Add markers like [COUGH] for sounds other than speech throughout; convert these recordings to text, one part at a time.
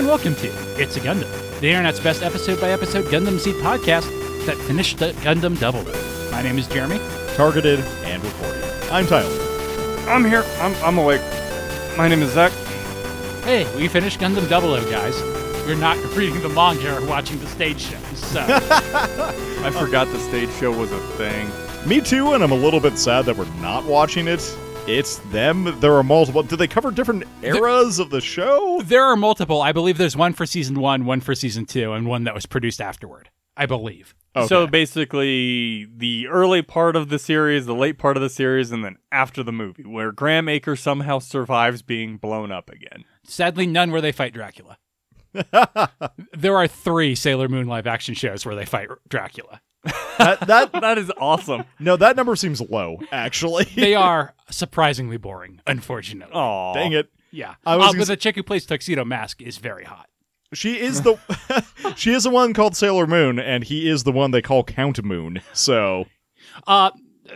Hello and welcome to It's a Gundam, the internet's best episode by episode Gundam Seed podcast that finished the Gundam Double. My name is Jeremy. targeted and recorded. I'm Tyler. I'm here. I'm, I'm awake. My name is Zach. Hey, we finished Gundam Double, guys. We're not reading the manga or watching the stage show, so [LAUGHS] I forgot the stage show was a thing. Me too, and I'm a little bit sad that we're not watching it. It's them. There are multiple. Do they cover different eras of the show? there are multiple. I believe there's one for season one, one for season two, and one that was produced afterward. I believe. Okay. So basically, the early part of the series, the late part of the series, and then after the movie, where Graham Aker somehow survives being blown up again. Sadly, none where they fight Dracula. [LAUGHS] there are three Sailor Moon live action shows where they fight Dracula. That, that [LAUGHS] That is awesome. no, that number seems low. Actually, They [LAUGHS] are surprisingly boring, unfortunately. Oh, dang it. Yeah. I was Uh, but the chick who plays Tuxedo Mask is very hot. She is the [LAUGHS] she is the one called Sailor Moon, and he is the one they call Count Moon. So Uh,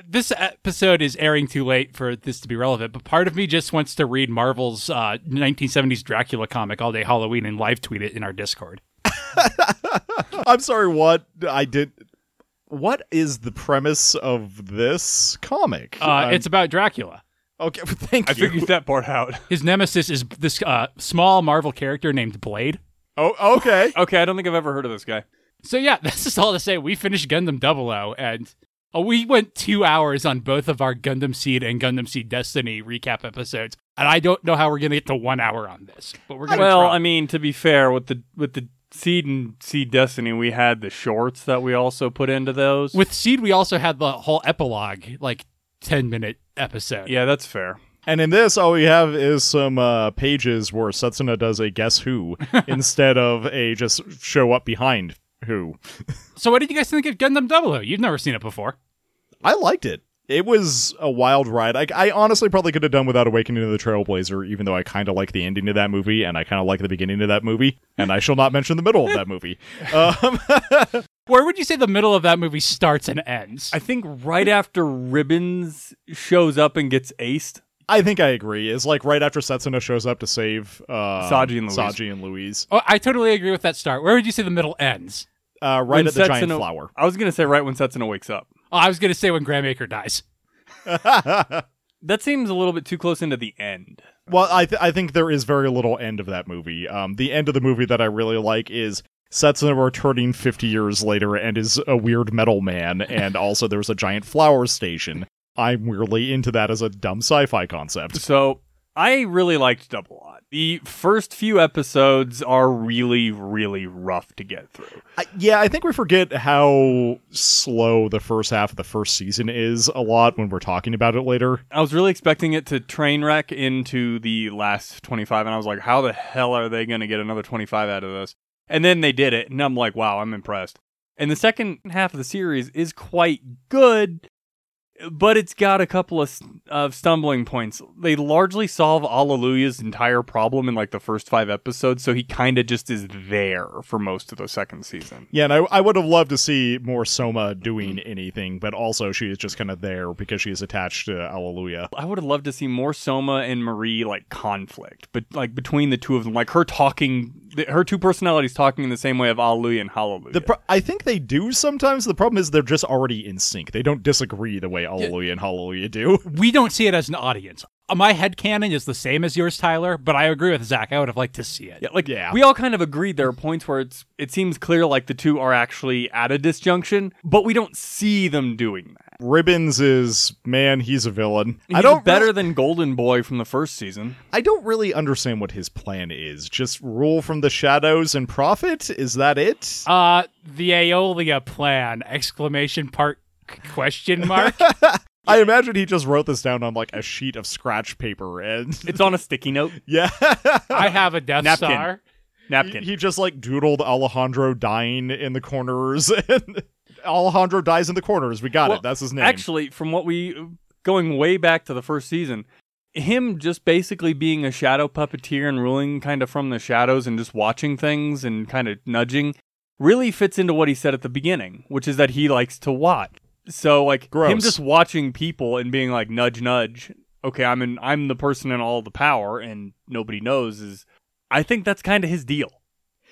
this episode is airing too late for this to be relevant, but part of me just wants to read Marvel's uh, 1970s Dracula comic all day Halloween and live tweet it in our Discord. I'm sorry. What I did. What is the premise of this comic? Uh, it's about Dracula. okay. [LAUGHS] Thank you. I you. figured that part out. [LAUGHS] His nemesis is this uh, small Marvel character named Blade. Oh, okay. [LAUGHS] Okay, I don't think I've ever heard of this guy. So yeah, this is all to say we finished Gundam Double O, and uh, we went two hours on both of our Gundam Seed and Gundam Seed Destiny recap episodes, and I don't know how we're gonna get to one hour on this, but we're gonna Well, try. I mean, to be fair, with the with the Seed and Seed Destiny, we had the shorts that we also put into those. with Seed we also had the whole epilogue, like ten minute episode. yeah, that's fair. And in this, all we have is some uh, pages where Setsuna does a guess who [LAUGHS] instead of a just show up behind who. So what did you guys think of Gundam Double O? You've never seen it before. I liked it. It was a wild ride. I, I honestly probably could have done without Awakening of the Trailblazer, even though I kind of like the ending of that movie and I kind of like the beginning of that movie. And I shall not mention the middle of that movie. [LAUGHS] Um, [LAUGHS] Where would you say the middle of that movie starts and ends? I think right after Ribbons shows up and gets aced, I think I agree. It's like right after Setsuna shows up to save uh, Saji and Louise. Saji and Louise. oh, I totally agree with that start. Where would you say the middle ends? Uh, right When at the giant Setsuna- flower. I was gonna say right when Setsuna wakes up. Oh, I was gonna say when Graham Aker dies. [LAUGHS] That seems a little bit too close into the end. Well, I th- I think there is very little end of that movie. Um, the end of the movie that I really like is Setsuna returning 50 years later and is a weird metal man, and [LAUGHS] also there's a giant flower station. I'm weirdly into that as a dumb sci-fi concept. So I really liked Double Odd. The first few episodes are really, really rough to get through. I, yeah, I think we forget how slow the first half of the first season is a lot when we're talking about it later. I was really expecting it to train wreck into the last 25, and I was like, how the hell are they going to get another 25 out of this? And then they did it, and I'm like, wow, I'm impressed. And the second half of the series is quite good, but it's got a couple of, of stumbling points. They largely solve Allelujah's entire problem in like the first five episodes, so he kind of just is there for most of the second season. Yeah, and I, I would have loved to see more Soma doing anything, but also she is just kind of there because she is attached to Allelujah. I would have loved to see more Soma and Marie like conflict, but like between the two of them, like her talking, th- her two personalities talking in the same way of Allelujah and Hallelujah. The pro- I think they do sometimes. The problem is they're just already in sync. They don't disagree the way Allelujah and Hallelujah do. [LAUGHS] we don't see it as an audience. Uh, My headcanon is the same as yours, Tyler, but I agree with Zach. I would have liked to see it. yeah, like Yeah. we all kind of agreed there are points where it's it seems clear like the two are actually at a disjunction, but we don't see them doing that. Ribbons is man, he's a villain. He's I don't better really- than Golden Boy from the first season. I don't really understand what his plan is. Just rule from the shadows and profit. Is that it? Uh, the Aeolia plan! Exclamation part question mark. [LAUGHS] I imagine he just wrote this down on like a sheet of scratch paper and [LAUGHS] It's on a sticky note yeah. I have a Death Napkin. Star. napkin. He, he just like doodled Alejandro dying in the corners [LAUGHS] and Alejandro dies in the corners. We got Well, it. That's his name. Actually, from what we going way back to the first season, him just basically being a shadow puppeteer and ruling kind of from the shadows and just watching things and kind of nudging really fits into what he said at the beginning, which is that he likes to watch. So like him just watching people and being like nudge nudge. Okay, I'm in I'm the person in all the power and nobody knows is I think that's kind of his deal.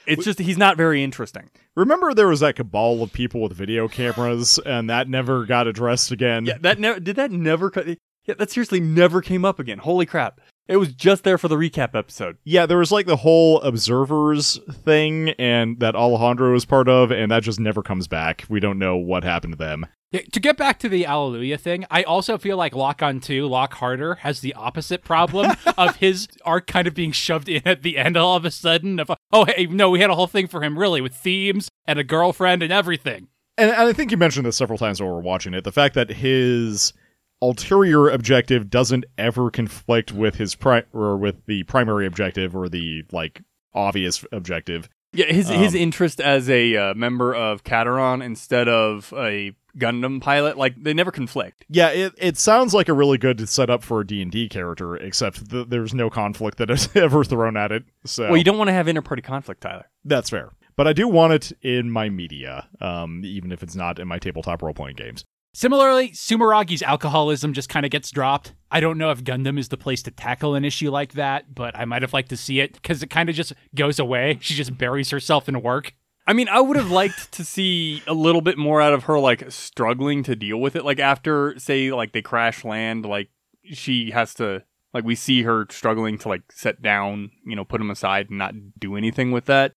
It's just he's not very interesting. Remember, there was that cabal of people with video cameras, and that never got addressed again. Yeah, that never did that never. co- Yeah, that seriously never came up again. Holy crap! It was just there for the recap episode. Yeah, there was like the whole observers thing, and that Alejandro was part of, and that just never comes back. We don't know what happened to them. Yeah, to get back to the Alleluia thing, I also feel like Lock on 2, Lock Harder, has the opposite problem [LAUGHS] of his arc kind of being shoved in at the end all of a sudden. Of, oh, hey, no, we had a whole thing for him, really, with themes and a girlfriend and everything. And, and I think you mentioned this several times while we are watching it. The fact that his ulterior objective doesn't ever conflict with his pri- or with the primary objective or the like obvious objective. Yeah, his his Um, interest as a uh, member of Katharon instead of a Gundam pilot, like they never conflict. Yeah, it, it sounds like a really good setup for a D&D character, except th- there's no conflict that is [LAUGHS] ever thrown at it. So Well, you don't want to have inter-party conflict, Tyler. that's fair. But I do want it in my media, um, even if it's not in my tabletop role-playing games. Similarly, Sumeragi's alcoholism just kind of gets dropped. I don't know if Gundam is the place to tackle an issue like that, but I might have liked to see it because it kind of just goes away. She just buries herself in work. I mean, I would have liked to see a little bit more out of her, like struggling to deal with it. Like after, say, like they crash land, like she has to, like we see her struggling to like set down, you know, put him aside and not do anything with that.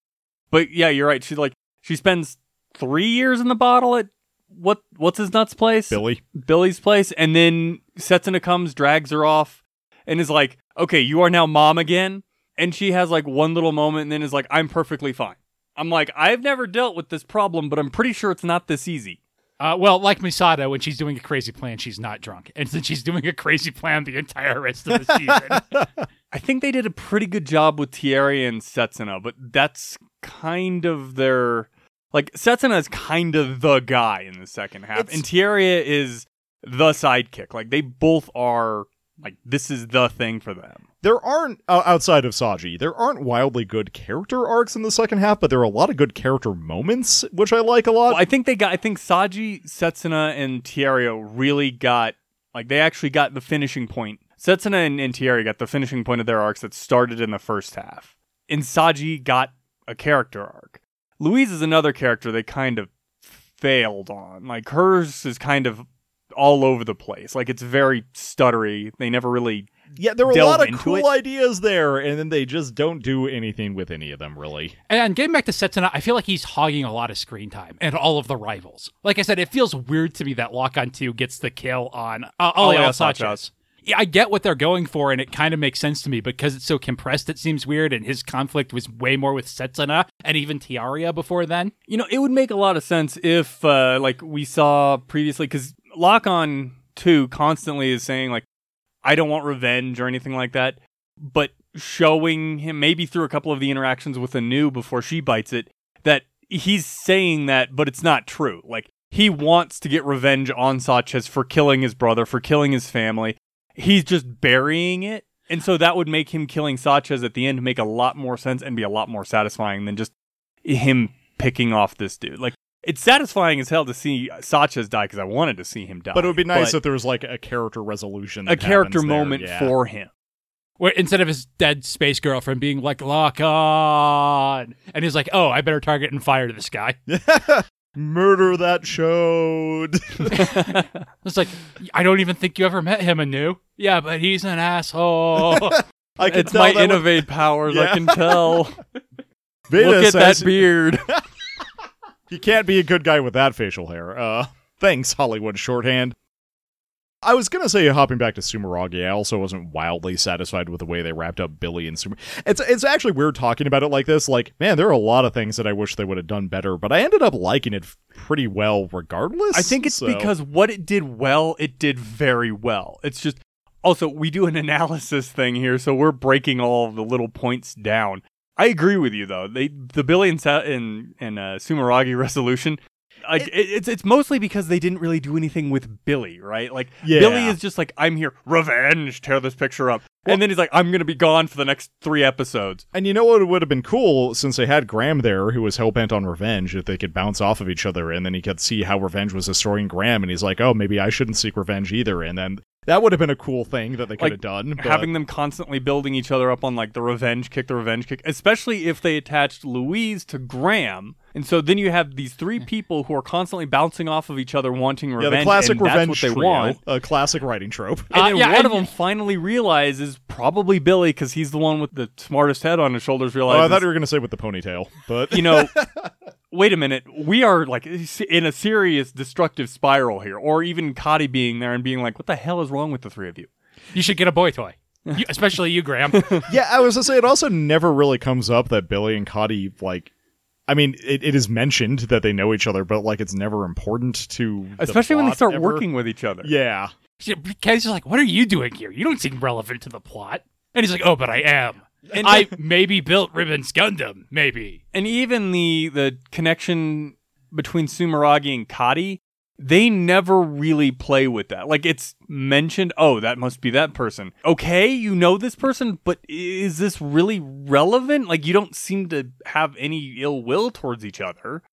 But yeah, you're right. She like she spends three years in the bottle at what what's his nuts place, Billy, Billy's place, and then Setsuna comes, drags her off, and is like, "Okay, you are now mom again." And she has like one little moment, and then is like, "I'm perfectly fine." I'm like, I've never dealt with this problem, but I'm pretty sure it's not this easy. Uh, well, like Misato, when she's doing a crazy plan, she's not drunk. And since she's doing a crazy plan the entire rest of the season. [LAUGHS] I think they did a pretty good job with Tieria and Setsuna, but that's kind of their like Setsuna is kind of the guy in the second half, It's- and Tieria is the sidekick. Like they both are like this is the thing for them. there aren't uh, outside of Saji, there aren't wildly good character arcs in the second half, but there are a lot of good character moments, which I like a lot. Well, I think they got. I think Saji, Setsuna, and Tieria really got like they actually got the finishing point. Setsuna and, and got the finishing point of their arcs that started in the first half, and Saji got a character arc. Louise is another character they kind of failed on. Like hers is kind of all over the place. Like it's very stuttery. They never really. yeah, there are a lot of cool it. ideas there, and then they just don't do anything with any of them, really. and getting back to Setsuna, I feel like he's hogging a lot of screen time and all of the rivals. Like I said, it feels weird to me that Lock on 2 gets the kill on uh, Alea Alea Sanchez. Sanchez. Yeah, I get what they're going for, and it kind of makes sense to me because it's so compressed. It seems weird, and his conflict was way more with Setsuna and even Tieria before then. You know, it would make a lot of sense if, uh, like, we saw previously, because Lock On 2 constantly is saying, like, I don't want revenge or anything like that, but showing him, maybe through a couple of the interactions with Anew before she bites it, that he's saying that, but it's not true. Like, he wants to get revenge on Sanchez for killing his brother, for killing his family. He's just burying it. And so that would make him killing Sanchez at the end make a lot more sense and be a lot more satisfying than just him picking off this dude. Like it's satisfying as hell to see Sanchez die because I wanted to see him die. But it would be nice if there was like a character resolution, a character there, moment yeah. for him. Where instead of his dead space girlfriend being like, Lock on, and he's like, oh, I better target and fire to this guy. [LAUGHS] Murder that showed. [LAUGHS] It's like, I don't even think you ever met him, Anew. Yeah, but he's an asshole. [LAUGHS] I can It's tell my that innovate powers. I can tell. Veda Look at says that beard. You can't be a good guy with that facial hair. Uh, [LAUGHS] thanks, Hollywood shorthand. I was gonna say, hopping back to Sumeragi, I also wasn't wildly satisfied with the way they wrapped up Billy and Sumer. It's it's actually weird talking about it like this. Like, man, there are a lot of things that I wish they would have done better, but I ended up liking it pretty well, regardless. I think it's so- because what it did well, it did very well. It's just also we do an [LAUGHS] analysis thing here, so we're breaking all the little points down. I agree with you though. They the Billy and Sa- and, and uh, Sumeragi resolution. Like it, it's it's mostly because they didn't really do anything with Billy, right? Like Yeah. Billy is just like I'm here, revenge, tear this picture up, and then he's like I'm gonna be gone for the next three episodes. And you know what it would have been cool since they had Graham there, who was hell bent on revenge, if they could bounce off of each other, and then he could see how revenge was destroying Graham, and he's like, "Oh, maybe I shouldn't seek revenge either." And then That would have been a cool thing that they could Like, have done. But having them constantly building each other up on like the revenge kick, the revenge kick, especially if they attached Louise to Graham. And so then you have these three [LAUGHS] people who are constantly bouncing off of each other, wanting revenge. yeah, the classic and that's revenge what they trio, want. a classic writing trope. And Uh, then yeah, one and- of them finally realizes, probably Billy, because he's the one with the smartest head on his shoulders, Oh, I thought you were going to say with the ponytail, but you know, [LAUGHS] wait a minute, we are like in a serious destructive spiral here. Or even Kati being there and being like, what the hell is wrong with the three of you? You should get a boy toy, You- [LAUGHS] especially you, Graham. [LAUGHS] yeah, I was gonna say it also never really comes up that Billy and Kati like. I mean, it, it is mentioned that they know each other, but like it's never important to. the Especially when they start ever. working with each other. Yeah, Kenny's just like, "What are you doing here? You don't seem relevant to the plot." And he's like, "Oh, but I am. And- I maybe built Ribbon's Gundam, maybe." and even the the connection between Sumeragi and Kati, they never really play with that. Like it's mentioned, oh, that must be that person. Okay, you know this person, but is this really relevant? Like you don't seem to have any ill will towards each other.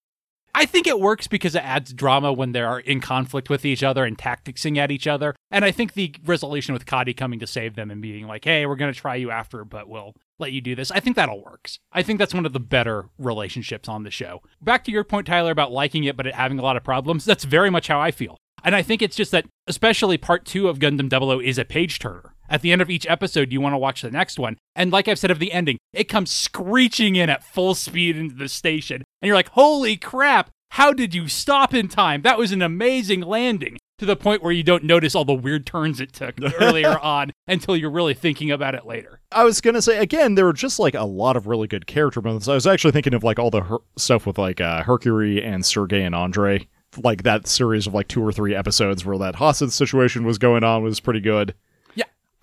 I think it works because it adds drama when they're in conflict with each other and tacticsing at each other. And I think the resolution with Kati coming to save them and being like, hey, we're going to try you after, but we'll let you do this. I think that all works. I think that's one of the better relationships on the show. Back to your point, Tyler, about liking it, but it having a lot of problems. That's very much how I feel. And I think it's just that, especially part two of Gundam 00 is a page turner. At the end of each episode, you want to watch the next one. And like I've said of the ending, it comes screeching in at full speed into the station. And you're like, holy crap, how did you stop in time? That was an amazing landing. To the point where you don't notice all the weird turns it took [LAUGHS] earlier on until you're really thinking about it later. I was gonna say again, there were just like a lot of really good character moments. I was actually thinking of like all the her- stuff with like uh, Hercury and Sergey and Andre, like that series of like two or three episodes where that hostage situation was going on was pretty good.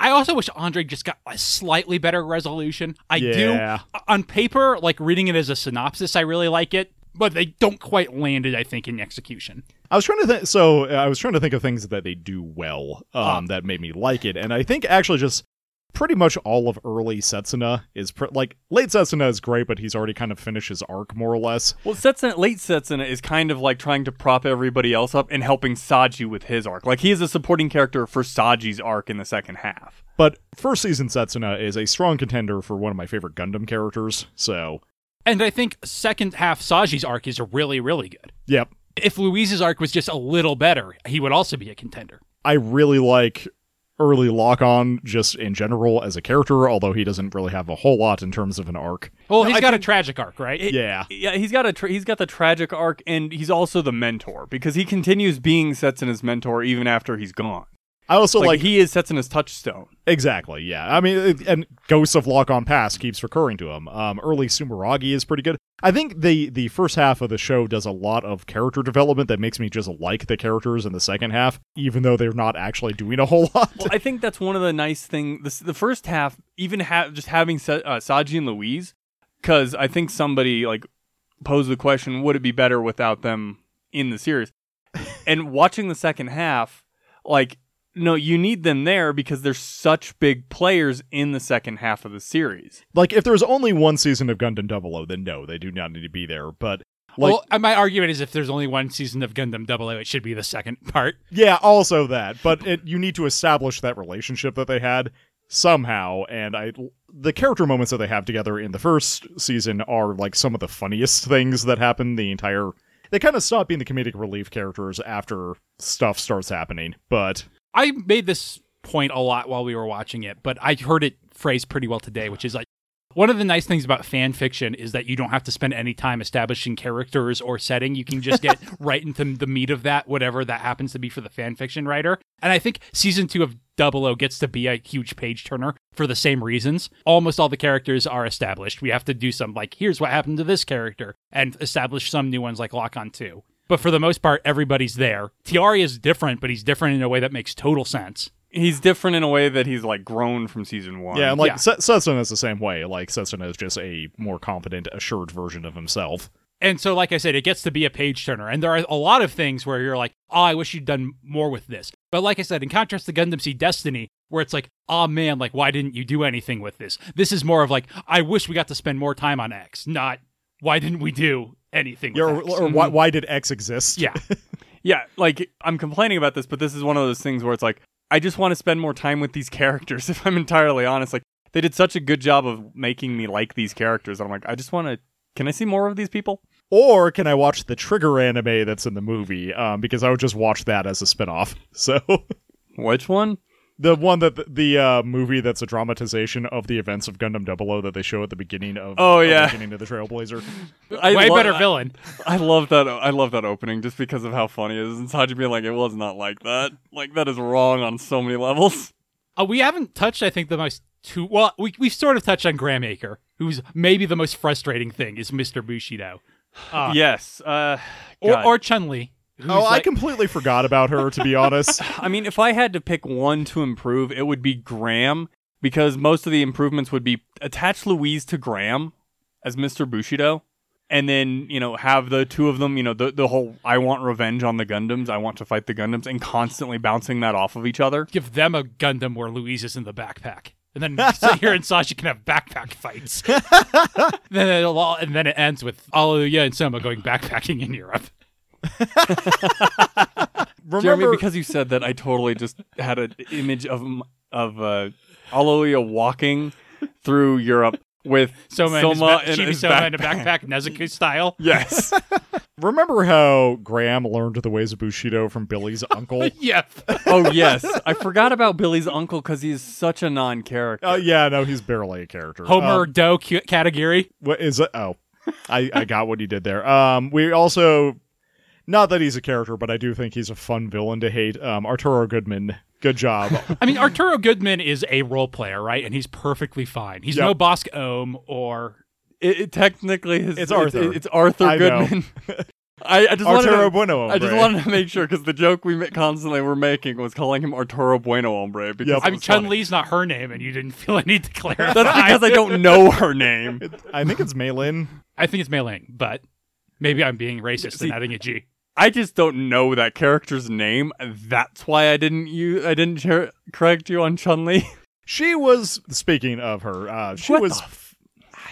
I also wish Andre just got a slightly better resolution. I Yeah. do. On paper, like reading it as a synopsis, I really like it, but they don't quite land it, I think, in execution. I was trying to think. So uh, I was trying to think of things that they do well um, Ah. that made me like it, and I think actually just pretty much all of early Setsuna is pr- like late Setsuna is great, but he's already kind of finished his arc more or less. Well, Setsuna, late Setsuna is kind of like trying to prop everybody else up and helping Saji with his arc. Like he is a supporting character for Saji's arc in the second half. But first season Setsuna is a strong contender for one of my favorite Gundam characters. So And I think second half Saji's arc is really, really good. yep, If Louise's arc was just a little better, he would also be a contender. I really like early lock on just in general as a character, although he doesn't really have a whole lot in terms of an arc. Well, No, he's I got think- a tragic arc, right? Yeah. Yeah, he's got a tra- he's got the tragic arc, and he's also the mentor because he continues being Setsuna's mentor even after he's gone. I also like, like, he is Setsuna's touchstone. exactly, yeah. I mean, and Ghosts of Lock on Pass keeps recurring to him. Um, early Sumeragi is pretty good. I think the the first half of the show does a lot of character development that makes me just like the characters in the second half, even though they're not actually doing a whole [LAUGHS] lot. Well, I think that's one of the nice thing. The, the first half, even ha- just having Sa- uh, Saji and Louise, because I think somebody like posed the question: Would it be better without them in the series? and watching the second half, like, no, you need them there because they're such big players in the second half of the series. like, if there was only one season of Gundam Double O, then no, they do not need to be there. But like, well, uh, my argument is if there's only one season of Gundam 00, it should be the second [LAUGHS] part. Yeah, also that, but it, you need to establish that relationship that they had somehow, and I the character moments that they have together in the first season are like some of the funniest things that happen the entire. They kind of stop being the comedic relief characters after stuff starts happening, but I made this point a lot while we were watching it, but I heard it phrased pretty well today, which is like one of the nice things about fan fiction is that you don't have to spend any time establishing characters or setting. You can just get [LAUGHS] right into the meat of that, whatever that happens to be for the fan fiction writer. And I think season two of Double O gets to be a huge page turner for the same reasons. Almost all the characters are established. We have to do some like, here's what happened to this character, and establish some new ones like Lock On 2. But for the most part, everybody's there. Tieria is different, but he's different in a way that makes total sense. He's different in a way that he's like grown from season one. yeah, and like Yeah. Se- Setsuna is the same way. Like Setsuna is just a more confident, assured version of himself. And so, like I said, it gets to be a page turner. And there are a lot of things where you're like, oh, I wish you'd done more with this. But like I said, in contrast to Gundam Seed Destiny, where it's like, oh man, like, why didn't you do anything with this? This is more of like, I wish we got to spend more time on X, not why didn't we do anything Yeah, or, or why, why did X exist? yeah. [LAUGHS] Yeah, like I'm complaining about this, but this is one of those things where it's like I just want to spend more time with these [LAUGHS] characters. If I'm entirely honest, like they did such a good job of making me like these characters. I'm like, I just want to. Can I see more of these people? Or can I watch the Trigger anime that's in the movie? Um, because I would just watch that as a spinoff. [LAUGHS] So Which one? The one that the uh, movie that's a dramatization of the events of Gundam 00 that they show at the beginning of Oh, of the yeah. beginning of the Trailblazer. [LAUGHS] I Way lo- better I- villain. I love that. I love that opening just because of how funny it is. And Saji being like, "It was not like that. Like that is wrong on so many levels." Uh, we haven't touched, I think, the most two. Well, we we sort of touched on Graham Aker, who's maybe the most frustrating thing is Mr. Bushido, uh, yes. Uh, or or Chun Li. Oh, I completely forgot about her, to be honest. [LAUGHS] I mean, if I had to pick one to improve, it would be Graham because most of the improvements would be attach Louise to Graham as Mr. Bushido. And then, you know, have the two of them, you know, the, the whole I want revenge on the Gundams, I want to fight the Gundams, and constantly bouncing that off of each other. give them a Gundam where Louise is in the backpack. And then [LAUGHS] Sahir and Sasha can have backpack fights. [LAUGHS] then it'll all, and then it ends with Aluya and Soma going backpacking in Europe. [LAUGHS] Remember, Jeremy, because you said that, I totally just had an image of of uh, Alolia walking through Europe with Soma, Soma in, his, his ba- Chibi Soma in a backpack. backpack, Nezuko style. [LAUGHS] Yes. remember how Graham learned the ways of Bushido from Billy's uncle? [LAUGHS] Yep. oh yes, I forgot about Billy's uncle because he's such a non-character. Oh yeah, no, he's barely a character. Homer Um, Doe category. what is it? Oh, I, I got what he did there. Um, we also, not that he's a character, but I do think he's a fun villain to hate. Um, Arturo Goodman, good job. [LAUGHS] I mean, Arturo Goodman is a role player, right? And he's perfectly fine. He's Yep. no Bosk Ohm or It, it technically is. It's Arthur. It's, Arthur I. Goodman. [LAUGHS] [LAUGHS] I, I just Arturo wanted to, Bueno. I just hombre. wanted to make sure because the joke we constantly were making was calling him Arturo Bueno Hombre. Because Yep. I mean, Chun funny. Li's not her name, and you didn't feel a need to clarify. That's because I don't know her name. I think it's Maylin. I think it's Mei Ling, but maybe I'm being racist See- and adding a G. I just don't know that character's name. That's why I didn't you. I didn't share, correct you on Chun Li. [LAUGHS] She was speaking of her. Uh, she What was. f-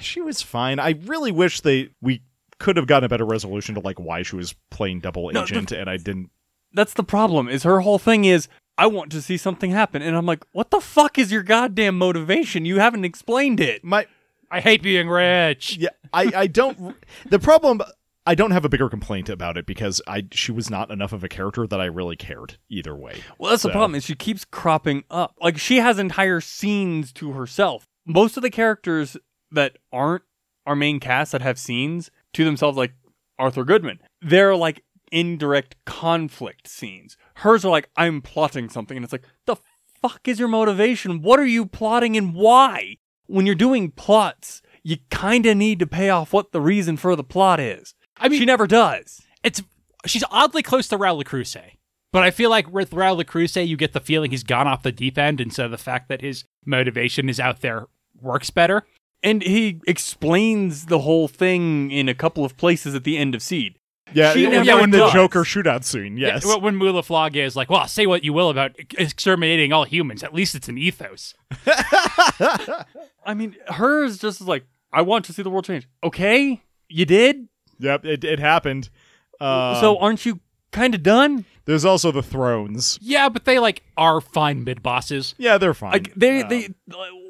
she was fine. I really wish they we could have gotten a better resolution to like why she was playing double No, agent, and I didn't. That's the problem. Is her whole thing is I want to see something happen, and I'm like, what the fuck is your goddamn motivation? You haven't explained it. My I hate being rich. yeah, I I don't. the problem. I don't have a bigger complaint about it because I she was not enough of a character that I really cared either way. Well, that's So- the problem. Is she keeps cropping up. Like she has entire scenes to herself. Most of the characters that aren't our main cast that have scenes to themselves, like Arthur Goodman, they're like indirect conflict scenes. Hers are like, I'm plotting something, and it's like, the fuck is your motivation? What are you plotting and why? When you're doing plots, you kind of need to pay off what the reason for the plot is. I mean, she never does. it's she's oddly close to Rau Le Creuset, but I feel like with Rau Le Creuset, you get the feeling he's gone off the deep end, and so the fact that his motivation is out there works better. And he explains the whole thing in a couple of places at the end of Seed. Yeah, She yeah, never in the does. Joker shootout scene. Yes, Yeah, when Mu La Flaga is like, well, say what you will about exterminating all humans, at least it's an ethos. [LAUGHS] I mean, hers just is like, I want to see the world change. Okay, you did. Yep, it it happened. Um, so aren't you kind of done? there's also the thrones. Yeah, but they like are fine mid bosses. Yeah, they're fine. Like they, Um, they,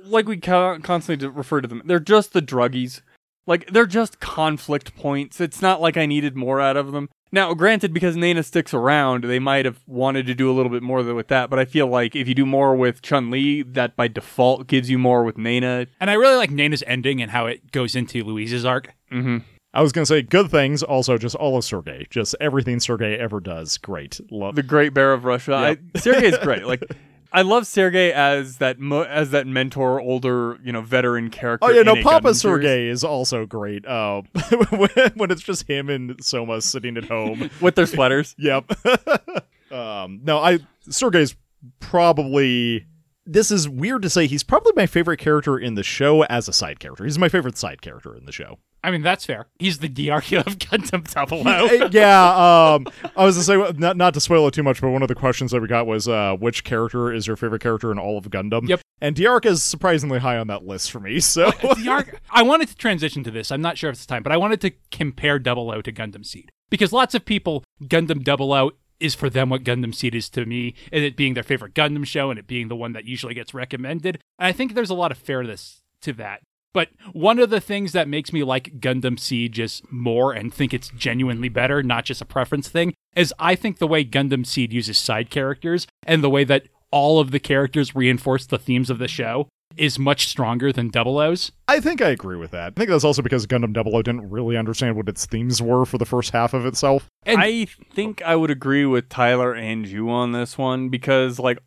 like we constantly refer to them. They're just the druggies. Like they're just conflict points. It's not like I needed more out of them. Now, granted, because Nana sticks around, they might have wanted to do a little bit more with that. But I feel like if you do more with Chun Li, that by default gives you more with Nana. And I really like Nana's ending and how it goes into Louise's arc. Mm-hmm. I was gonna say good things. Also, just all of Sergey, just everything Sergey ever does, great. Love. the Great Bear of Russia. I, Sergey's great. [LAUGHS] Like I love Sergey as that mo- as that mentor, older you know veteran character. Oh yeah, no, Papa Sergey is also great. Uh, [LAUGHS] when, when it's just him and Soma sitting at home. [LAUGHS] with their sweaters. yep. um, no, I Sergey's probably. This is weird to say. He's probably my favorite character in the show as a side character. He's my favorite side character in the show. I mean, that's fair. He's the Dearka of [LAUGHS] Gundam Double O. [LAUGHS] Uh, yeah, um, I was to say not not to spoil it too much, but one of the questions that we got was uh, which character is your favorite character in all of Gundam? Yep. And Dearka is surprisingly high on that list for me. So [LAUGHS] Diarch- I wanted to transition to this. I'm not sure if it's time, but I wanted to compare Double O to Gundam Seed because lots of people Gundam Double O is for them what Gundam Seed is to me, and it being their favorite Gundam show and it being the one that usually gets recommended. And I think there's a lot of fairness to that. But one of the things that makes me like Gundam Seed just more and think it's genuinely better, not just a preference thing, is I think the way Gundam Seed uses side characters and the way that all of the characters reinforce the themes of the show is much stronger than Double O's. I think I agree with that. I think that's also because Gundam Double O didn't really understand what its themes were for the first half of itself. And I think I would agree with Tyler and you on this one because like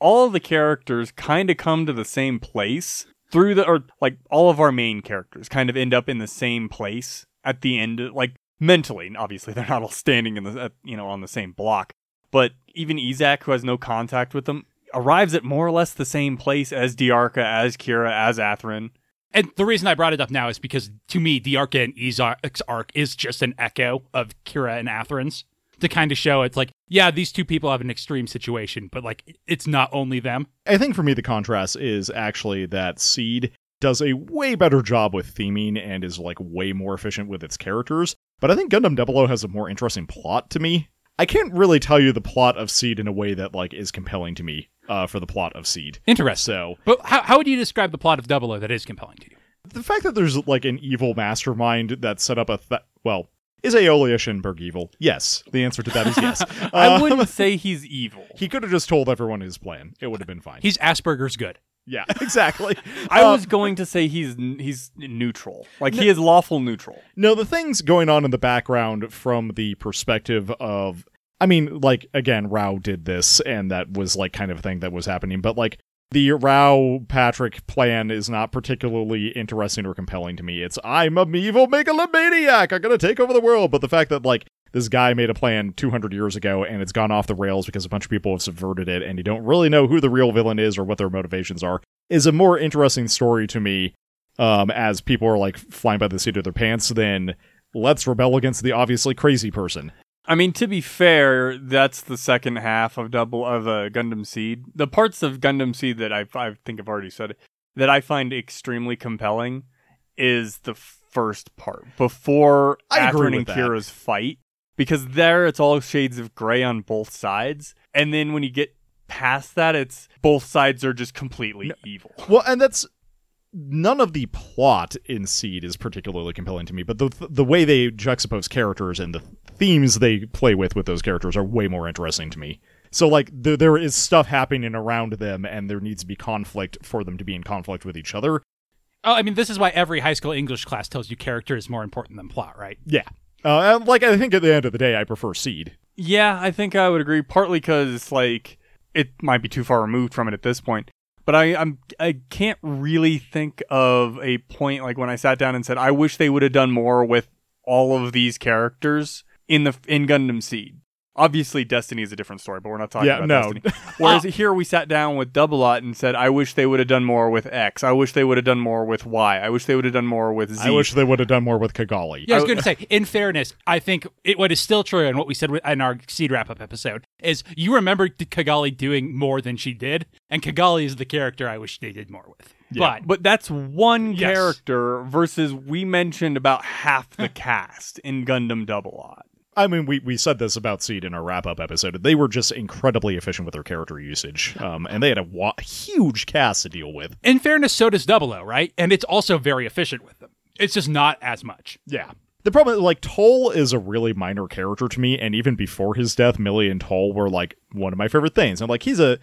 all of the characters kind of come to the same place through the or like all of our main characters kind of end up in the same place at the end like mentally obviously they're not all standing in the at, you know on the same block but even Yzak who has no contact with them arrives at more or less the same place as Dearka as Kira as Athrun And the reason I brought it up now is because to me, the arc and Yzak's arc is just an echo of Kira and Athrun's to kind of show it's like, yeah, these two people have an extreme situation, but like it's not only them. I think for me, the contrast is actually that Seed does a way better job with theming and is like way more efficient with its characters. But I think Gundam Double O has a more interesting plot to me. I can't really tell you the plot of Seed in a way that like is compelling to me uh, for the plot of Seed. Interesting. So But how, how would you describe the plot of Double O that is compelling to you? the fact that there's like an evil mastermind that set up a th- well is Aeolia Schenberg evil? Yes. The answer to that is yes. [LAUGHS] I Uh, wouldn't [LAUGHS] say he's evil He could have just told everyone his plan. It would have been fine. He's Asperger's good. yeah, [LAUGHS] exactly. I Uh, was going to say he's he's neutral like he is lawful neutral No, the things going on in the background from the perspective of I mean, like again, Rau did this and that was like kind of a thing that was happening, but like the Rao Patrick plan is not particularly interesting or compelling to me. It's I'm a evil megalomaniac, I'm gonna take over the world. But the fact that like this guy made a plan 200 years ago and it's gone off the rails because a bunch of people have subverted it and you don't really know who the real villain is or what their motivations are is a more interesting story to me um, as people are like flying by the seat of their pants than let's rebel against the obviously crazy person. I mean, to be fair, that's the second half of double of uh, Gundam Seed. The parts of Gundam Seed that I I think I've already said that I find extremely compelling is the first part before Athrun and. Kira's fight because there it's all shades of gray on both sides, and then when you get past that, it's both sides are just completely evil. Well, and that's none of the plot in Seed is particularly compelling to me, but the the way they juxtapose characters and the themes they play with with those characters are way more interesting to me. So like there there is stuff happening around them and there needs to be conflict for them to be in conflict with each other. Oh, I mean, this is why every high school English class tells you character is more important than plot, right? Yeah. Uh, like I think at the end of the day I prefer Seed. Yeah, I think I would agree. Partly because like it might be too far removed from it at this point. But I, I'm I can't really think of a point like when I sat down and said I wish they would have done more with all of these characters in the in Gundam Seed. Obviously, Destiny is a different story, but we're not talking Yeah, about no. Destiny. [LAUGHS] Whereas here we sat down with Double Lot and said, "I wish they would have done more with X. I wish they would have done more with Y. I wish they would have done more with Z. I wish they would have done more with Cagalli. Yeah, I was going to say, in fairness, I think it, what is still true and what we said in our seed wrap up episode is you remember Cagalli doing more than she did, and Cagalli is the character I wish they did more with. Yeah. But But that's one Yes. character versus we mentioned about half the cast in Gundam Double Lot. I mean, we, we said this about Seed in our wrap up episode. They were just incredibly efficient with their character usage, um, and they had a wa- huge cast to deal with. in fairness, so does Double O, right? And it's also very efficient with them. It's just not as much. Yeah. The problem, like, Tolle is a really minor character to me, and even before his death, Millie and Tolle were, like, one of my favorite things. And, like, he's a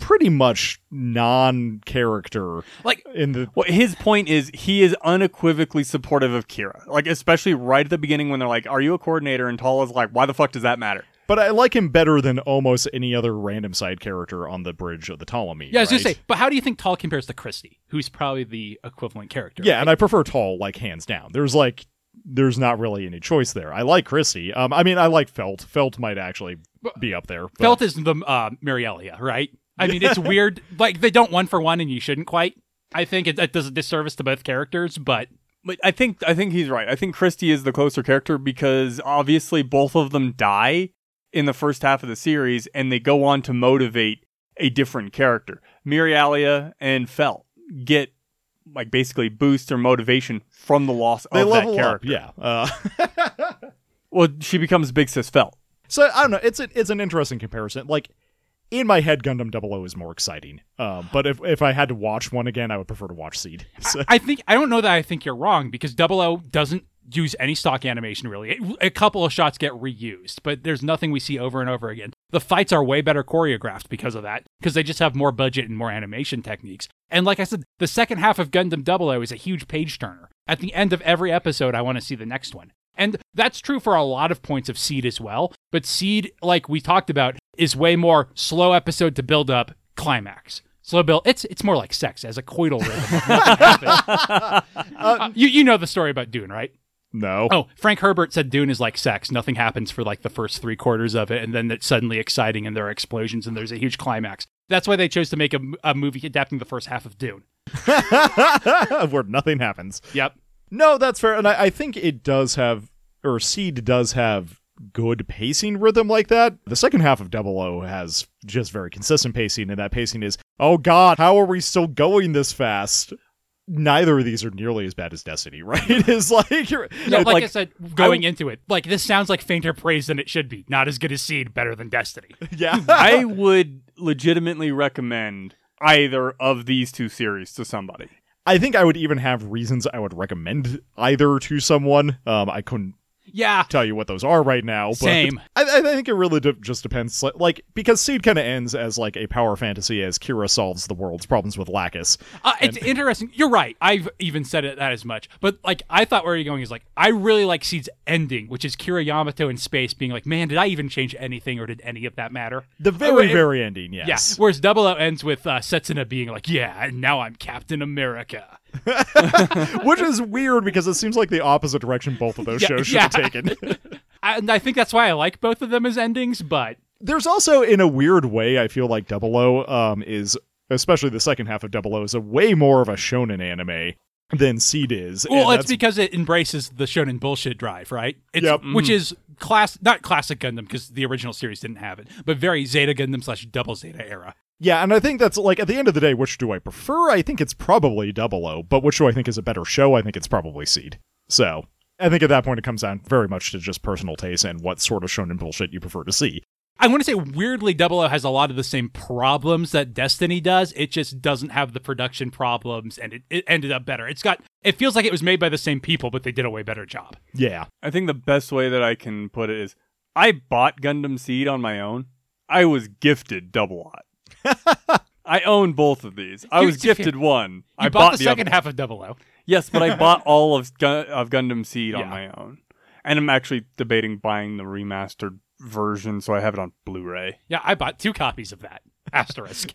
pretty much non character Like, in the. Well, his point is he is unequivocally supportive of Kira. Like, especially right at the beginning when they're like, Are you a coordinator? And Tolle is like, Why the fuck does that matter? But I like him better than almost any other random side character on the bridge of the Ptolemy. yeah, I was gonna say, but how do you think Tolle compares to Christie, who's probably the equivalent character? Yeah, and I prefer Tolle, like, hands down. There's, like, there's not really any choice there. I like Chrissy. Um, I mean, I like Felt. Felt might actually be up there. but- Felt is the uh, Miriallia, right? I mean, it's weird. [LAUGHS] Like, they don't one for one, and you shouldn't quite. I think it, it does a disservice to both characters, but But I think I think he's right. I think Christie is the closer character because obviously both of them die in the first half of the series and they go on to motivate a different character. Miriallia and Felt get like basically boost their motivation from the loss they of level that up. character. Yeah. Uh, [LAUGHS] Well, she becomes Big Sis Felt. So I don't know. It's a, it's an interesting comparison. Like in my head, Gundam 00 is more exciting. Um, but if if I had to watch one again, I would prefer to watch Seed. So, I think I don't know that I think you're wrong because Double O doesn't use any stock animation really. It- a couple of shots get reused, but there's nothing we see over and over again. The fights are way better choreographed because of that, because they just have more budget and more animation techniques. And like I said, the second half of Gundam Double O is a huge page turner. At the end of every episode, I want to see the next one. And that's true for a lot of points of Seed as well. But Seed, like we talked about, is way more slow episode to build up climax. Slow build. It's it's more like sex as a coital rhythm. [LAUGHS] Uh, you you know the story about Dune, right? no. Oh, Frank Herbert said Dune is like sex. Nothing happens for like the first three quarters of it, and then it's suddenly exciting, and there are explosions, and there's a huge climax. That's why they chose to make a, a movie adapting the first half of Dune. [LAUGHS] Where nothing happens. Yep. No, that's fair. And I, I think it does have, or Seed does have good pacing rhythm like that. The second half of Double O has just very consistent pacing, and that pacing is, oh god, how are we still going this fast? Neither of these are nearly as bad as Destiny, [LAUGHS] right? It's like, you're, Yeah, it's like, I said, going into it, like this sounds like fainter praise than it should be. Not as good as Seed, better than Destiny. [LAUGHS] yeah. [LAUGHS] I would legitimately recommend either of these two series to somebody. I think I would even have reasons I would recommend either to someone. Um, I couldn't Yeah, tell you what those are right now. But Same. I, I think it really de- just depends. Like- because Seed kind of ends as like a power fantasy as Kira solves the world's problems with Lacus. Uh, it's interesting. You're right. I've even said it that as much. But like, I thought where you're going is like, I really like Seed's ending, which is Kira Yamato in space being like, man, did I even change anything or did any of that matter? The very it- very ending, Yeah. yes. Whereas Double O ends with uh, Setsuna being like, yeah, and now I'm Captain America. [LAUGHS] Which is weird because it seems like the opposite direction both of those Yeah, shows should yeah. have taken. I- [LAUGHS] [LAUGHS] And I think that's why I like both of them as endings, but There's also, in a weird way, I feel like Double O um, is, especially the second half of Double O, is a way more of a shonen anime than Seed is. well, it's because it embraces the shonen bullshit drive, right? It's, Yep. Which is class, not classic Gundam because the original series didn't have it, but very Zeta Gundam slash Double Zeta era. Yeah, and I think that's like at the end of the day, which do I prefer? I think it's probably Double O, but which do I think is a better show? I think it's probably Seed. So I think at that point it comes down very much to just personal taste and what sort of shonen bullshit you prefer to see. I want to say weirdly, Double O has a lot of the same problems that Destiny does. It just doesn't have the production problems, and it, it ended up better. It's got. It feels like it was made by the same people, but they did a way better job. Yeah. I think the best way that I can put it is I bought Gundam Seed on my own. I was gifted Double Lot. [LAUGHS] I own both of these. I You- was gifted one. You I bought, the, the second other. half of Double O. Yes, but I [LAUGHS] bought all of Gun- of Gundam Seed Yeah. on my own, and I'm actually debating buying the remastered version so I have it on Blu-ray. Yeah, I bought two copies of that. [LAUGHS] Asterisk.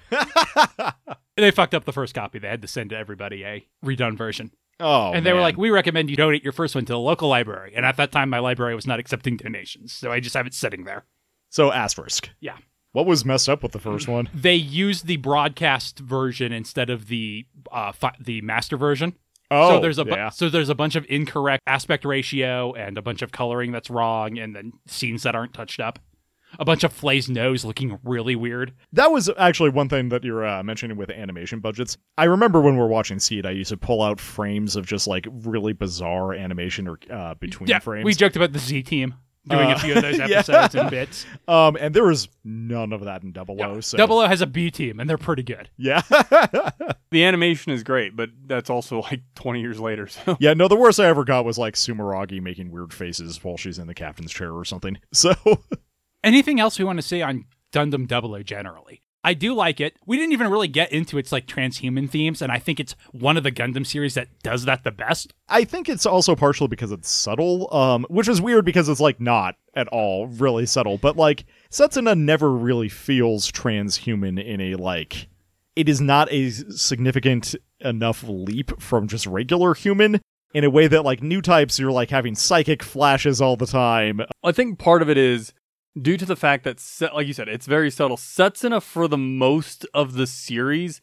they fucked up the first copy. They had to send to everybody a redone version. Oh, and they were man. like, we recommend you donate your first one to the local library. And at that time, my library was not accepting donations. So I just have it sitting there. so asterisk. Yeah. What was messed up with the first one? They used the broadcast version instead of the uh, fi- the master version. Oh, so there's a bu- yeah. so there's a bunch of incorrect aspect ratio and a bunch of coloring that's wrong, and then scenes that aren't touched up. A bunch of Flay's nose looking really weird. That was actually one thing that you're uh, mentioning with animation budgets. I remember when we were watching Seed, I used to pull out frames of just like really bizarre animation or uh, between Yeah, frames. we joked about the Z team doing Uh, a few of those [LAUGHS] yeah. episodes and bits. um, and there was none of that in Double O. So Double O has a B team, and they're pretty good. yeah, [LAUGHS] The animation is great, but that's also like 20 years later. [LAUGHS] So yeah. No, the worst I ever got was like Sumeragi making weird faces while she's in the captain's chair or something. So Anything else we want to say on Gundam Double O generally? I do like it. We didn't even really get into its like transhuman themes, and I think it's one of the Gundam series that does that the best. I think it's also partially because it's subtle, um, which is weird because it's like not at all really subtle. But like Setsuna never really feels transhuman in a like. It is not a significant enough leap from just regular human in a way that like new types you're like having psychic flashes all the time. I think part of it is due to the fact that, like you said, it's very subtle. Setsuna, for the most of the series,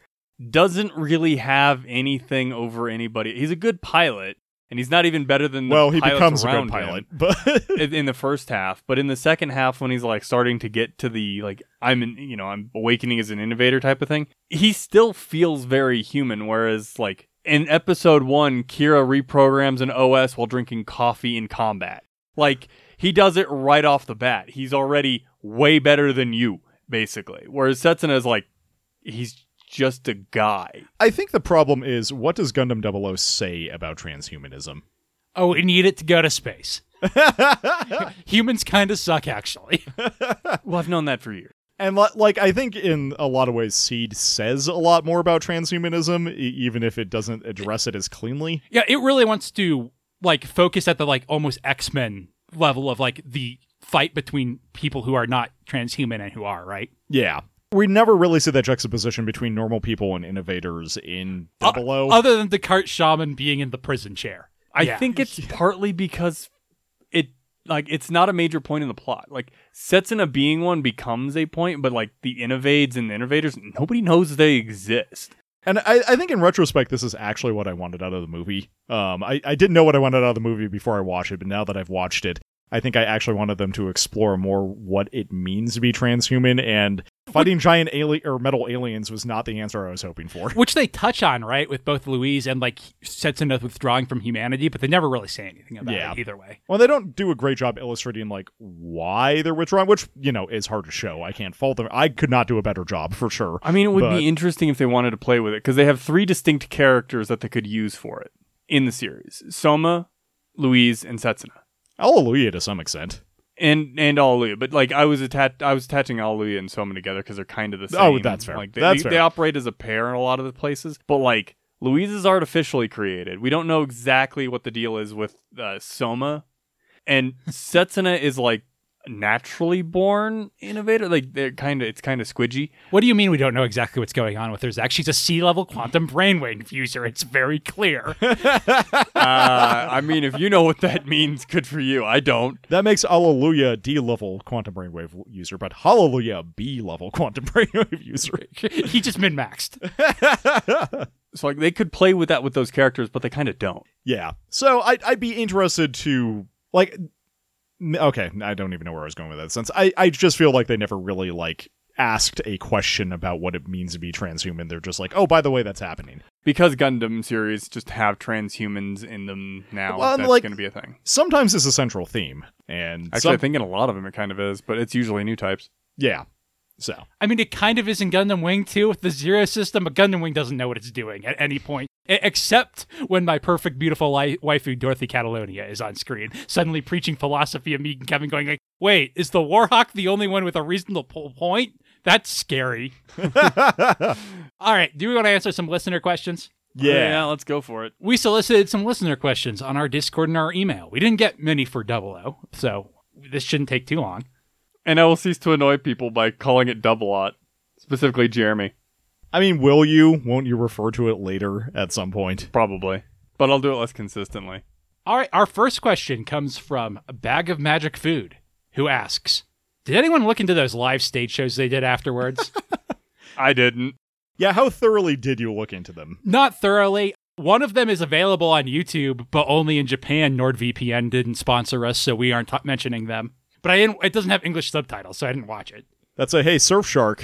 doesn't really have anything over anybody. He's a good pilot, and he's not even better than the Well, he becomes a good pilot, but [LAUGHS] in in the first half. But in the second half, when he's like starting to get to the like I'm in, you know, I'm awakening as an innovator type of thing, he still feels very human. Whereas like in episode one, Kira reprograms an OS while drinking coffee in combat. Like he does it right off the bat. He's already way better than you, basically. Whereas Setsuna is like, he's just a guy. I think the problem is what does Gundam 00 say about transhumanism? Oh, we need it to go to space. [LAUGHS] [LAUGHS] Humans kind of suck, actually. [LAUGHS] Well, I've known that for years. And like I think in a lot of ways Seed says a lot more about transhumanism e- even if it doesn't address it as cleanly. Yeah, it really wants to like focus at the like almost X Men level of like the fight between people who are not transhuman and who are, right? Yeah. We never really see that juxtaposition between normal people and innovators in Uh, Double O. Other than Descartes Shaman being in the prison chair. I Yeah. think it's [LAUGHS] partly because it like it's not a major point in the plot. Like Setsuna being one becomes a point, but like the innovades and the innovators, nobody knows they exist. And I, I think in retrospect, this is actually what I wanted out of the movie. Um, I, I didn't know what I wanted out of the movie before I watched it, but now that I've watched it, I think I actually wanted them to explore more what it means to be transhuman. And fighting giant alien or metal aliens was not the answer I was hoping for. [LAUGHS] Which they touch on, right, with both Louise and like Setsuna withdrawing from humanity, but they never really say anything about Yeah. it either way. Well, they don't do a great job illustrating like why they're withdrawing, which you know is hard to show. I can't fault them. I could not do a better job for sure. I mean, it would But- be interesting if they wanted to play with it because they have three distinct characters that they could use for it in the series: Soma, Louise, and Setsuna. Hallelujah to some extent. And and Allelujah, but like I was attached, I was attaching Allelujah and Soma together because they're kind of the same. Oh, that's fair. Like they, That's they, fair. they operate as a pair in a lot of the places, but like Louise is artificially created. We don't know exactly what the deal is with uh, Soma, and Setsuna is like naturally born innovator. Like they're kind of it's kind of squidgy. What do you mean we don't know exactly what's going on with her, Zach? She's a sea level quantum brainwave user. It's very clear. [LAUGHS] Uh, I mean, if you know what that means, good for you. I don't. That makes Hallelujah D level quantum brainwave user, but Hallelujah B level quantum [LAUGHS] brainwave user. he just min maxed. [LAUGHS] So like they could play with that with those characters, but they kind of don't. yeah. So I'd, I'd be interested to like. Okay, I don't even know where I was going with that. Since I, I just feel like they never really like asked a question about what it means to be transhuman. They're just like, oh, by the way, that's happening. because Gundam series just have transhumans in them now. Well, that's like- going to be a thing. Sometimes it's a central theme, and Actually, some- I think in a lot of them it kind of is, but it's usually new types. yeah. So I mean, it kind of is in Gundam Wing too with the Zero system, but Gundam Wing doesn't know what it's doing at any point, except when my perfect, beautiful li- waifu Dorothy Catalonia is on screen, suddenly preaching philosophy of me and Kevin going like, "Wait, is the Warhawk the only one with a reasonable po- point? That's scary." [LAUGHS] All right, do we want to answer some listener questions? Oh, yeah. let's go for it. We solicited some listener questions on our Discord and our email. We didn't get many for Double O, so this shouldn't take too long. And I will cease to annoy people by calling it double lot, specifically Jeremy, I mean, will you? Won't you refer to it later at some point? probably, but I'll do it less consistently. All right, our first question comes from a bag of magic food, who asks, "Did anyone look into those live stage shows they did afterwards?" [LAUGHS] I didn't. Yeah. How thoroughly did you look into them? Not thoroughly. One of them is available on YouTube, but only in Japan. NordVPN didn't sponsor us, so we aren't t- mentioning them. But I didn't. It doesn't have English subtitles, so I didn't watch it. That's a hey Surfshark,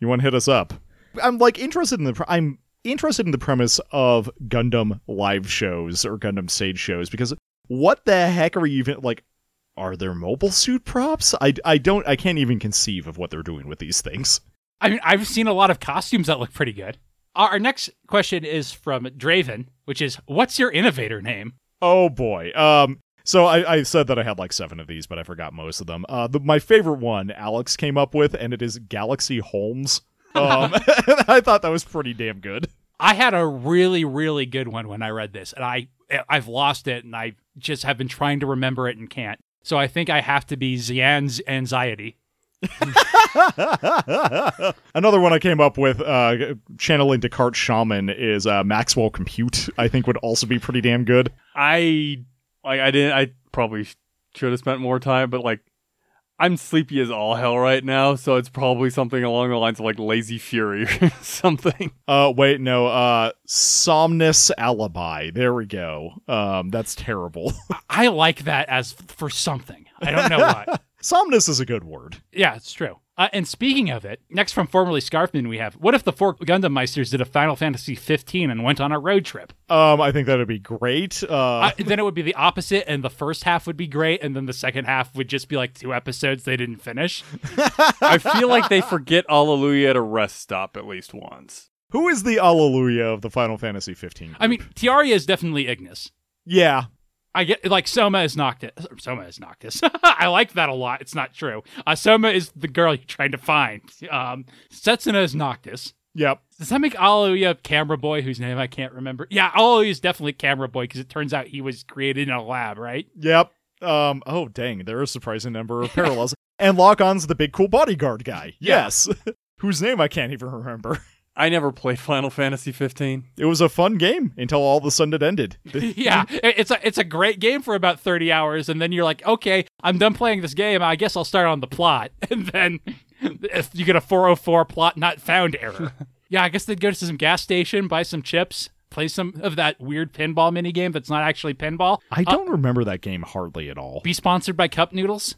you want to hit us up? I'm like interested in the pre- I'm interested in the premise of Gundam live shows or Gundam stage shows because what the heck are you even like? Are there mobile suit props? I, I don't I can't even conceive of what they're doing with these things. I mean, I've seen a lot of costumes that look pretty good. Our our next question is from Draven, which is, "What's your innovator name?" Oh boy. Um. So I, I said that I had like seven of these, but I forgot most of them. Uh, the, my favorite one Alex came up with, and it is Galaxy Holmes. [LAUGHS] Um, [LAUGHS] I thought that was pretty damn good. I had a really, really good one when I read this, and I I've lost it, and I just have been trying to remember it and can't. So I think I have to be Xian's anxiety. [LAUGHS] Another one I came up with, uh, channeling Descartes Shaman, is uh, Maxwell Compute. I think would also be pretty damn good. I like I didn't. I probably should have spent more time, but like I'm sleepy as all hell right now, so it's probably something along the lines of like lazy fury [LAUGHS] or something. Uh, wait, no, uh, Somnus Alibi. There we go. Um, that's terrible. [LAUGHS] I like that as for something. I don't know what. [LAUGHS] Somnus is a good word. yeah, it's true. Uh, and speaking of it, next from formerly Scarfman, we have what if the four Gundam Meisters did a Final Fantasy 15 and went on a road trip? Um, I think that'd be great. Uh, Uh, then it would be the opposite, and the first half would be great, and then the second half would just be like two episodes they didn't finish. [LAUGHS] I feel like they forget Allelujah at a rest stop at least once. who is the Allelujah of the Final Fantasy 15? I mean, Tieria is definitely Ignis. yeah, I get like Soma is Noctis. Soma is Noctis. [LAUGHS] I like that a lot. It's not true. Uh, Soma is the girl you're trying to find. Um, Setsuna is Noctis. yep. Does that make Allelujah Camera Boy, whose name I can't remember? Yeah, Allelujah is definitely Camera Boy because it turns out he was created in a lab, right? Yep. Um. Oh, dang! There are a surprising number of parallels. and Lock-On's the big cool bodyguard guy. Yeah. Yes. [LAUGHS] Whose name I can't even remember. I never played Final Fantasy 15. It was a fun game until all of a sudden it ended. [LAUGHS] [LAUGHS] yeah, it's a it's a great game for about thirty hours, and then you're like, okay, I'm done playing this game. I guess I'll start on the plot, [LAUGHS] and then if you get a 404 plot not found error. yeah, I guess they'd go to some gas station, buy some chips, play some of that weird pinball mini game that's not actually pinball. I uh, don't remember that game hardly at all. Be sponsored by Cup Noodles.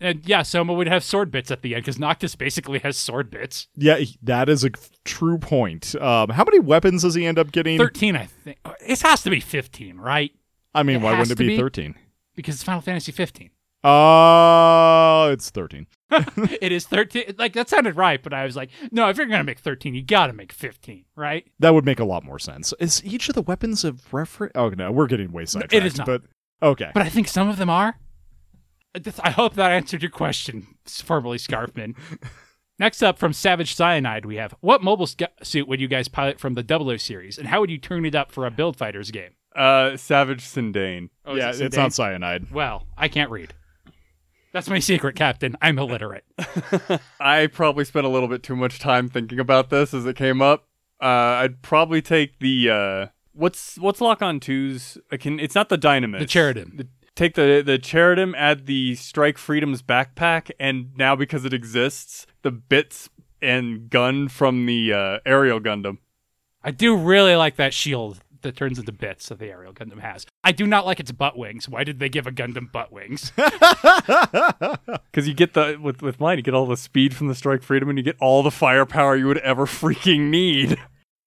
And yeah, Soma would have sword bits at the end because Noctis basically has sword bits. Yeah, that is a true point. Um, how many weapons does he end up getting? Thirteen, I think. It has to be fifteen, right? I mean, It why wouldn't it to be be. 13? Because it's Final Fantasy 15. Uh, it's 13. [LAUGHS] it is 13 like that sounded right but i was like no if you're gonna make 13 you gotta make 15 right That would make a lot more sense. Is each of the weapons a reference? Oh, no, we're getting way sidetracked. it is not. But, okay. but i think some of them are This- i hope that answered your question formerly scarfman [LAUGHS] next up from savage cyanide we have what mobile sc- suit would you guys pilot from the 00 series and how would you turn it up for a build fighters game Uh, Savage Sindane. oh, yeah, it it's on cyanide. well i can't read that's my secret captain i'm illiterate [LAUGHS] I probably spent a little bit too much time thinking about this as it came up. Uh, I'd probably take the uh, what's what's Lock On 2's? I can. It's not the Dynamis. the Cherudim. The- take the the Cherudim, add the Strike Freedom's backpack, and now because it exists, the bits and gun from the uh, aerial Gundam. I do really like that shield that turns into bits that the aerial Gundam has. I do not like its butt wings. Why did they give a Gundam butt wings? [LAUGHS] [LAUGHS] Because you get the with with mine, you get all the speed from the Strike Freedom, and you get all the firepower you would ever freaking need.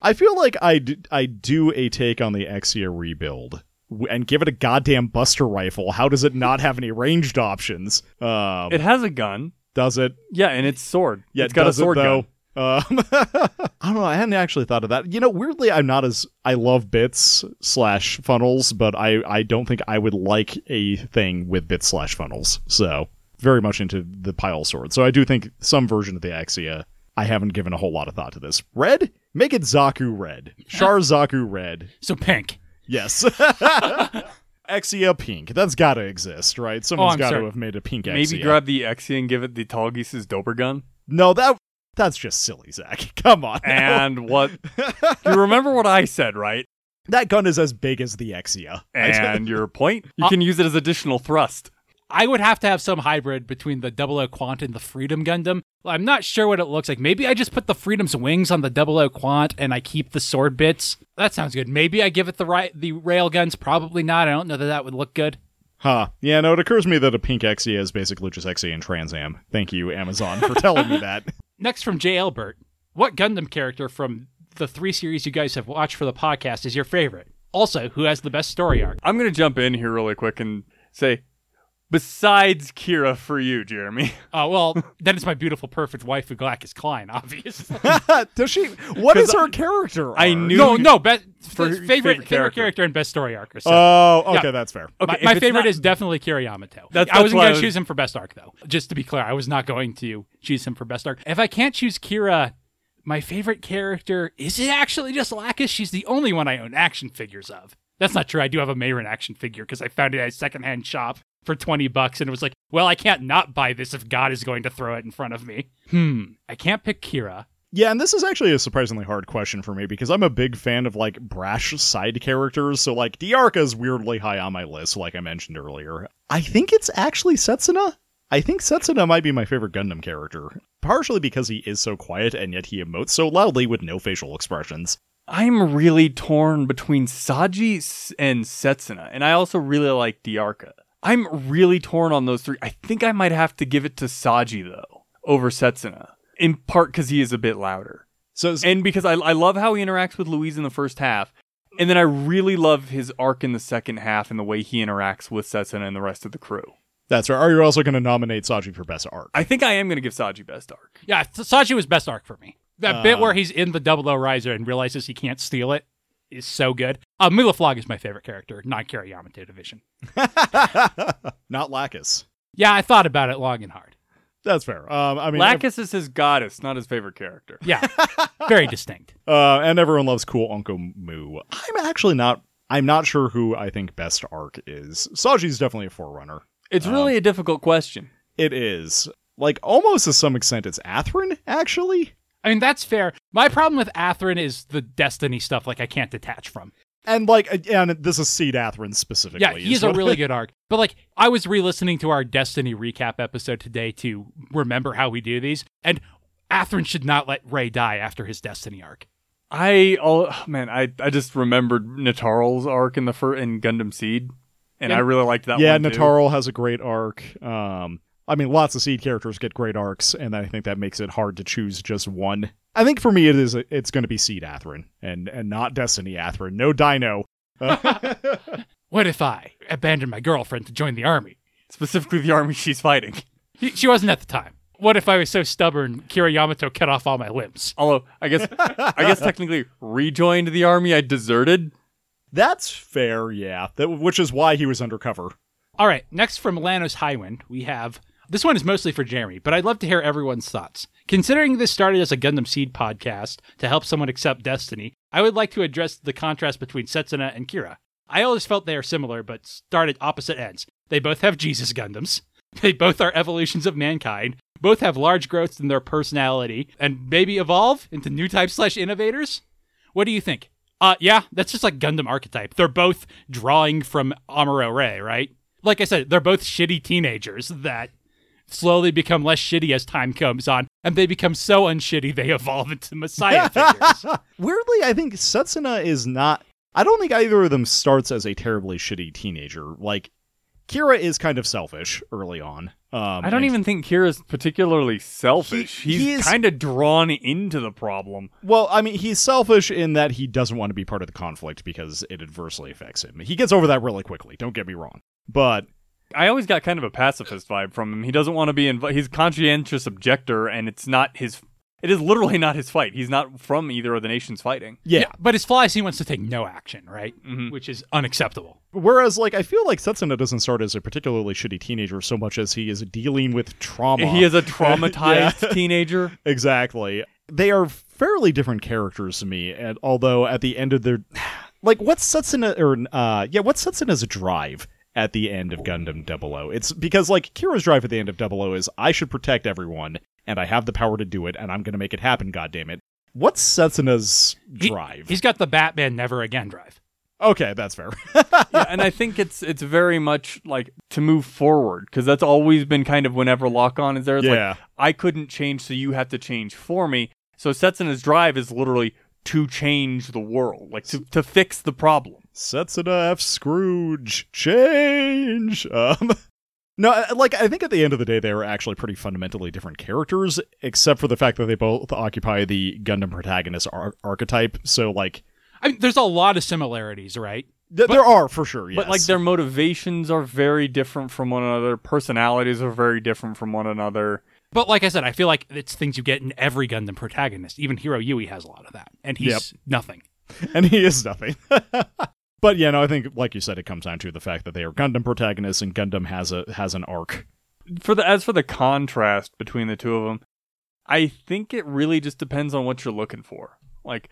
I feel like I do, I do a take on the Exia rebuild w- and give it a goddamn Buster rifle. How does it not have any ranged options? Um, It has a gun, does it? yeah, and it's sword. Yeah, it's got a sword it, though? gun. Um, [LAUGHS] I don't know. I hadn't actually thought of that. You know, weirdly, I'm not as I love bits slash funnels, but I I don't think I would like a thing with bits slash funnels. So very much into the pile sword. So I do think some version of the Exia. I haven't given a whole lot of thought to this. Red, make it Zaku red. [LAUGHS] Char Zaku red. So pink. Yes. [LAUGHS] Exia pink. That's got to exist, right? Someone's Oh, I'm got to have made a pink Exia. Maybe grab the Exia and give it the Tallgeese's Dober gun. No, that that's just silly, Zach. [LAUGHS] Come on. And what? [LAUGHS] you remember what I said, right? That gun is as big as the Exia. And your point? You can use it as additional thrust. I would have to have some hybrid between the 00 Quant and the Freedom Gundam. I'm not sure what it looks like. Maybe I just put the Freedom's wings on the 00 Quant and I keep the sword bits. That sounds good. Maybe I give it the right the rail guns. Probably not. I don't know that that would look good. huh. Yeah, no, it occurs to me that a pink Exia is basically just Exia and Trans Am. Thank you, Amazon, for telling me that. [LAUGHS] Next from J. Albert. what Gundam character from the three series you guys have watched for the podcast is your favorite? Also, who has the best story arc? I'm going to jump in here really quick and say, besides Kira for you, Jeremy. Oh [LAUGHS] well, then it's my beautiful, perfect wife, Galactus Klein, [LAUGHS] obviously. [LAUGHS] Does she? What is her character? I arc? knew- no, no, best For- favorite, favorite favorite character. character. and best story arc. Or so. Oh, okay, Yeah. that's fair. Okay, my my favorite not- is definitely Kira Yamato. That's- I wasn't going I to choose him for best arc though. Just to be clear, I was not going to choose him for best arc. If I can't choose Kira, my favorite character is it actually just Lacus? She's the only one I own action figures of. That's not true. I do have a Meyrin action figure because I found it at a secondhand shop for 20 bucks and it was like, well, I can't not buy this if God is going to throw it in front of me. Hmm. I can't pick Kira. Yeah, and this is actually a surprisingly hard question for me because I'm a big fan of like brash side characters. So like Dearka is weirdly high on my list, like I mentioned earlier. I think it's actually Setsuna. I think Setsuna might be my favorite Gundam character, partially because he is so quiet and yet he emotes so loudly with no facial expressions. I'm really torn between Saji and Setsuna, and I also really like Dearka. I'm really torn on those three. I think I might have to give it to Saji though over Setsuna, in part because he is a bit louder, So and because I I love how he interacts with Louise in the first half, and then I really love his arc in the second half and the way he interacts with Setsuna and the rest of the crew. that's right. Are you also going to nominate Saji for best arc? I think I am going to give Saji best arc. Yeah, Saji was best arc for me. That bit Uh. where he's in the double O riser and realizes he can't steal it is so good. Uh, Mu La Flaga is my favorite character, not Kira Yamato division. [LAUGHS] Not Lacus. Yeah, I thought about it long and hard. That's fair. Um, I mean, Lacus is his goddess, not his favorite character. [LAUGHS] Yeah, very distinct. [LAUGHS] uh, and everyone loves cool Uncle Mu. I'm actually not. I'm not sure who I think best arc is. Saji's definitely a forerunner. It's really a difficult question. It is like almost to some extent. It's Athrun actually. I mean, that's fair. My problem with Athrun is the Destiny stuff, like I can't detach from. And like, and this is Seed Athrun specifically. Yeah, he's a really [LAUGHS] good arc. But like, I was re-listening to our Destiny recap episode today to remember how we do these, and Athrun should not let Rey die after his Destiny arc. I oh man, I I just remembered Natarle's arc in the fir- in Gundam Seed, and Yeah. I really liked that yeah, one. too. Natarle has a great arc. Um, I mean, lots of seed characters get great arcs, and I think that makes it hard to choose just one. I think for me, it is it's going to be Seed Athrun and and not Destiny Athrun. No Dino. Uh, [LAUGHS] What if I abandoned my girlfriend to join the army? specifically the army she's fighting. He- She wasn't at the time. What if I was so stubborn, Kira Yamato cut off all my limbs? Although I guess I guess technically rejoined the army I deserted. That's fair, yeah. That, which is why he was undercover. All right, next from Lanos Highwind, we have this one is mostly for Jeremy, but I'd love to hear everyone's thoughts. Considering this started as a Gundam Seed podcast to help someone accept Destiny, I would like to address the contrast between Setsuna and Kira. I always felt they are similar, but started opposite ends. They both have Jesus Gundams. [LAUGHS] They both are evolutions of mankind. Both have large growths in their personality and maybe evolve into new types slash innovators. What do you think? Uh, yeah, that's just like Gundam archetype. They're both drawing from Amuro Ray, right? Like I said, they're both shitty teenagers that slowly become less shitty as time comes on, and they become so unshitty they evolve into Messiah figures. [LAUGHS] Weirdly, I think Setsuna is not. I don't think either of them starts as a terribly shitty teenager. Like, Kira is kind of selfish early on. Um, I don't even think Kira's particularly selfish. He- He's he is- kind of drawn into the problem. Well, I mean, he's selfish in that he doesn't want to be part of the conflict because it adversely affects him. He gets over that really quickly. Don't get me wrong, but I always got kind of a pacifist vibe from him. He doesn't want to be inv- he's conscientious objector and it's not his it is literally [LAUGHS] not his fight. He's not from either of the nations fighting. yeah. But his flaw is he wants to take no action, right? Mhm. Which is unacceptable. Whereas, like, I feel like Setsuna doesn't start as a particularly shitty teenager so much as he is dealing with trauma. He is a [LAUGHS] traumatized teenager. Exactly. They are fairly different characters to me, and although at the end of their [SIGHS] like what Setsuna or uh yeah, what sets in as a drive at the end of Gundam 00. It's because like Kira's drive at the end of 00 is I should protect everyone and I have the power to do it and I'm going to make it happen, God damn it. What's Setsuna's He- drive? He's got the Batman Never Again drive. okay, that's fair. [LAUGHS] yeah, and I think it's it's very much like to move forward because that's always been kind of whenever lock on is there. It's Yeah. like I couldn't change, so you have to change for me. So Setsuna's drive is literally to change the world, like to to fix the problem. Setsuna F. Scrooge, change. Um, [LAUGHS] no, like I think at the end of the day, they were actually pretty fundamentally different characters, except for the fact that they both occupy the Gundam protagonist ar- archetype. So, like, I mean, there's a lot of similarities, right? th- there are for sure. Yes. But like their motivations are very different from one another. Personalities are very different from one another. But like I said, I feel like it's things you get in every Gundam protagonist. Even Heero Yuy has a lot of that, and he's Yep. nothing. [LAUGHS] and he is nothing. [LAUGHS] but yeah, no, I think like you said, it comes down to the fact that they are Gundam protagonists, and Gundam has a has an arc. For the as for the contrast between the two of them, I think it really just depends on what you're looking for. Like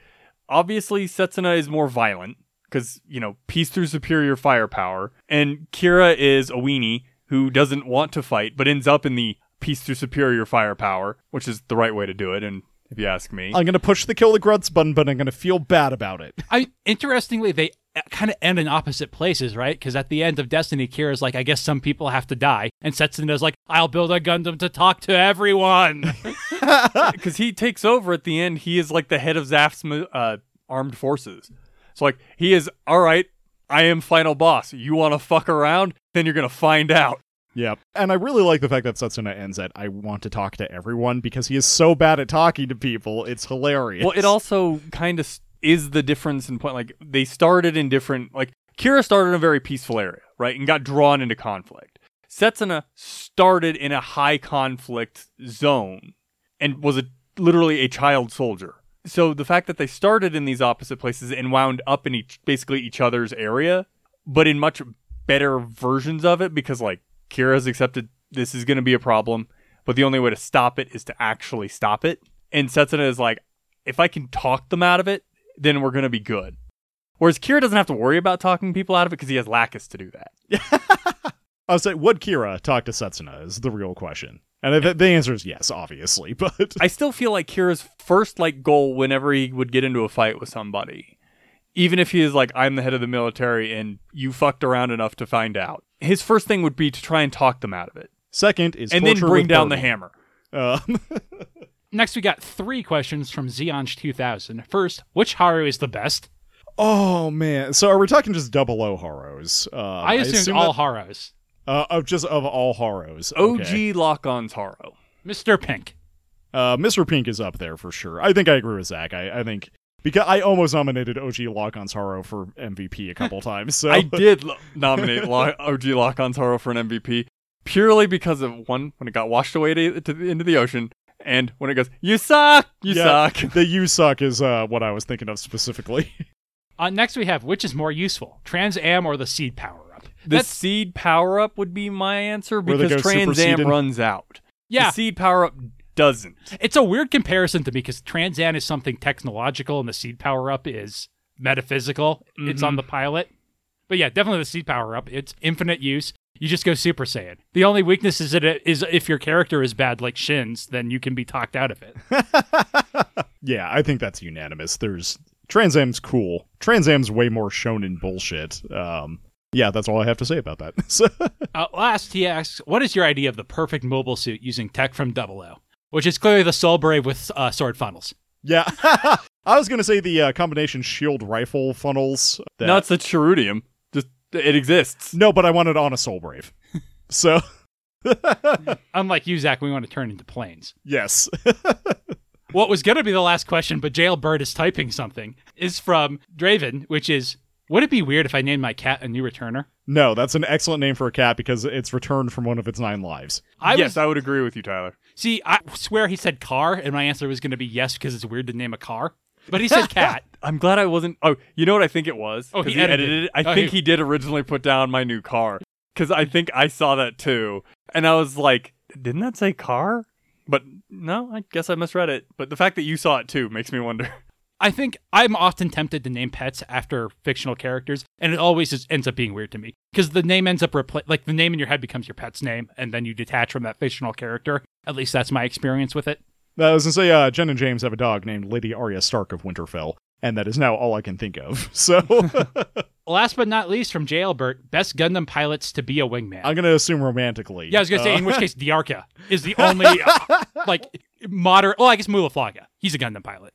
obviously Setsuna is more violent because, you know, peace through superior firepower, and Kira is a weenie who doesn't want to fight but ends up in the peace through superior firepower, which is the right way to do it and if you ask me. I'm gonna push the kill the grunts button, but I'm gonna feel bad about it. I interestingly, they kind of end in opposite places, right? Because at the end of Destiny, Kira's like, I guess some people have to die, and Setsuna's like, I'll build a Gundam to talk to everyone. [LAUGHS] [LAUGHS] because he takes over at the end. He is like the head of ZAFT's uh, armed forces. So like he is all right. I am final boss. You want to fuck around? Then you're gonna find out. Yep. And I really like the fact that Setsuna ends at I want to talk to everyone because he is so bad at talking to people. It's hilarious. Well, it also kind of is the difference in point. Like they started in different. Like Kira started in a very peaceful area, right, and got drawn into conflict. Setsuna started in a high conflict zone and was a, literally a child soldier. So the fact that they started in these opposite places and wound up in each basically each other's area, but in much better versions of it because like Kira's accepted this is going to be a problem, but the only way to stop it is to actually stop it. And Setsuna is like, if I can talk them out of it, then we're going to be good. Whereas Kira doesn't have to worry about talking people out of it because he has Lacus to do that. [LAUGHS] I was saying, would Kira talk to Setsuna is the real question. And the, the answer is yes, obviously. [LAUGHS] But I still feel like Kira's first like goal whenever he would get into a fight with somebody, even if he is like, I'm the head of the military and you fucked around enough to find out, his first thing would be to try and talk them out of it. second is and then bring with down the hammer. Um, [LAUGHS] Next, we got three questions from Zeonch 2000. First, which Haro is the best? oh man, so are we talking just double O Haros? Uh, I assume all that- Haros. uh, of just of all Haros. OG Okay. lock-ons Haro. Mr. Pink. Uh, Mr. Pink is up there for sure. I think I agree with Zach. I, I think because I almost nominated OG Lock-on's Haro for MVP a couple [LAUGHS] times. So I did lo- nominate lo- [LAUGHS] OG lock-ons Haro for an MVP purely because of one when it got washed away to, to the, into the ocean, and when it goes, "You suck, you Yeah, suck." the you suck is uh, what I was thinking of specifically. [LAUGHS] Uh, next, we have which is more useful, Trans Am or the Seed Power Up? The That's seed power up would be my answer because go Trans Am runs out. yeah. The seed power up doesn't. It's a weird comparison to me because Trans Am is something technological and the Seed Power Up is metaphysical. It's on the pilot. But yeah, definitely the Seed Power Up. It's infinite use. You just go Super Saiyan. The only weakness is that it is if your character is bad like Shinn's, then you can be talked out of it. [LAUGHS] yeah, I think that's unanimous. There's Trans Am's cool. Trans Am's way more shonen bullshit. Um, yeah, that's all I have to say about that. [LAUGHS] Uh, last, he asks, "What is your idea of the perfect mobile suit using tech from Double O?" Which is clearly the Soul Brave with uh, sword funnels. yeah, [LAUGHS] I was gonna say the uh, combination shield rifle funnels. That, No, it's a Cherudim. Just it exists. no, but I want it on a Soul Brave. [LAUGHS] so [LAUGHS] Unlike you, Zach, we want to turn into planes. yes, What was going to be the last question, but Jailbird is typing something, is from Draven, which is Would it be weird if I named my cat Anew Returner? no, that's an excellent name for a cat because it's returned from one of its nine lives. I yes, was, I would agree with you, Tyler. see, I swear he said car, and my answer was going to be yes because it's weird to name a car. But he said [LAUGHS] cat. I'm glad I wasn't. Oh, you know what I think it was? Oh, 'Cause he edited edited it. I Oh, think he- he did originally put down my new car because I think I saw that too, and I was like, didn't that say car? But no, I guess I misread it. But the fact that you saw it too makes me wonder. [LAUGHS] I think I'm often tempted to name pets after fictional characters, and it always just ends up being weird to me because the name ends up repla- like the name in your head becomes your pet's name, and then you detach from that fictional character. At least that's my experience with it. I was gonna say, uh, Jen and James have a dog named Lady Arya Stark of Winterfell, and that is now all I can think of. [LAUGHS] So [LAUGHS] Last but not least, from Jailbert, best Gundam pilots to be a wingman. I'm gonna assume romantically. yeah, I was gonna say, Uh, in which case, Dearka is the [LAUGHS] only uh, like moderate. Well, I guess Mu La Flaga. He's a Gundam pilot.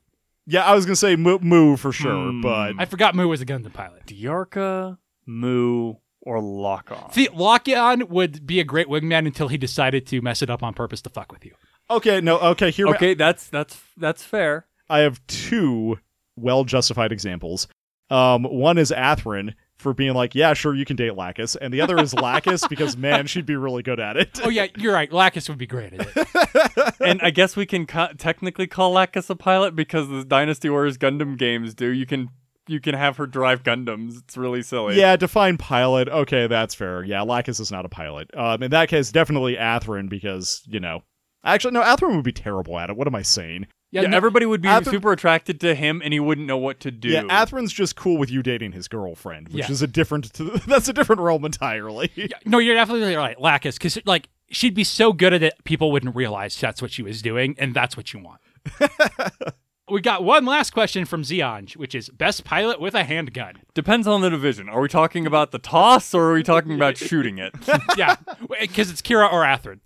Yeah, I was gonna say Mu, Mu for sure, Hmm. but I forgot Mu was a Gundam pilot. Dearka, Mu, or Lock On. See, Lockon would be a great wingman until he decided to mess it up on purpose to fuck with you. okay, no, okay. Here, Okay, that's that's that's fair. I have two well justified examples. Um, one is Athrun for being like, yeah, sure, you can date Lacus, and the other is Lacus because man, she'd be really good at it. Oh yeah, you're right. Lacus would be great at it. [LAUGHS] and I guess we can ca- technically call Lacus a pilot because the Dynasty Warriors Gundam games do. You can you can have her drive Gundams. It's really silly. Yeah, define pilot. Okay, that's fair. Yeah, Lacus is not a pilot. Um, in that case, definitely Athrun because you know, actually, no, Athrun would be terrible at it. What am I saying? Yeah, Yeah, no- everybody would be Ath- super attracted to him, and he wouldn't know what to do. Yeah, Athrun's just cool with you dating his girlfriend, which Yeah. is a different. [LAUGHS] that's a different realm entirely. [LAUGHS] Yeah, no, you're definitely right, Lacus, because like she'd be so good at it, people wouldn't realize that's what she was doing, and that's what you want. [LAUGHS] we got one last question from Zeonj, which is best pilot with a handgun. Depends on the division. Are we talking about the toss, or are we talking about shooting it? yeah, because it's Kira or Athrun.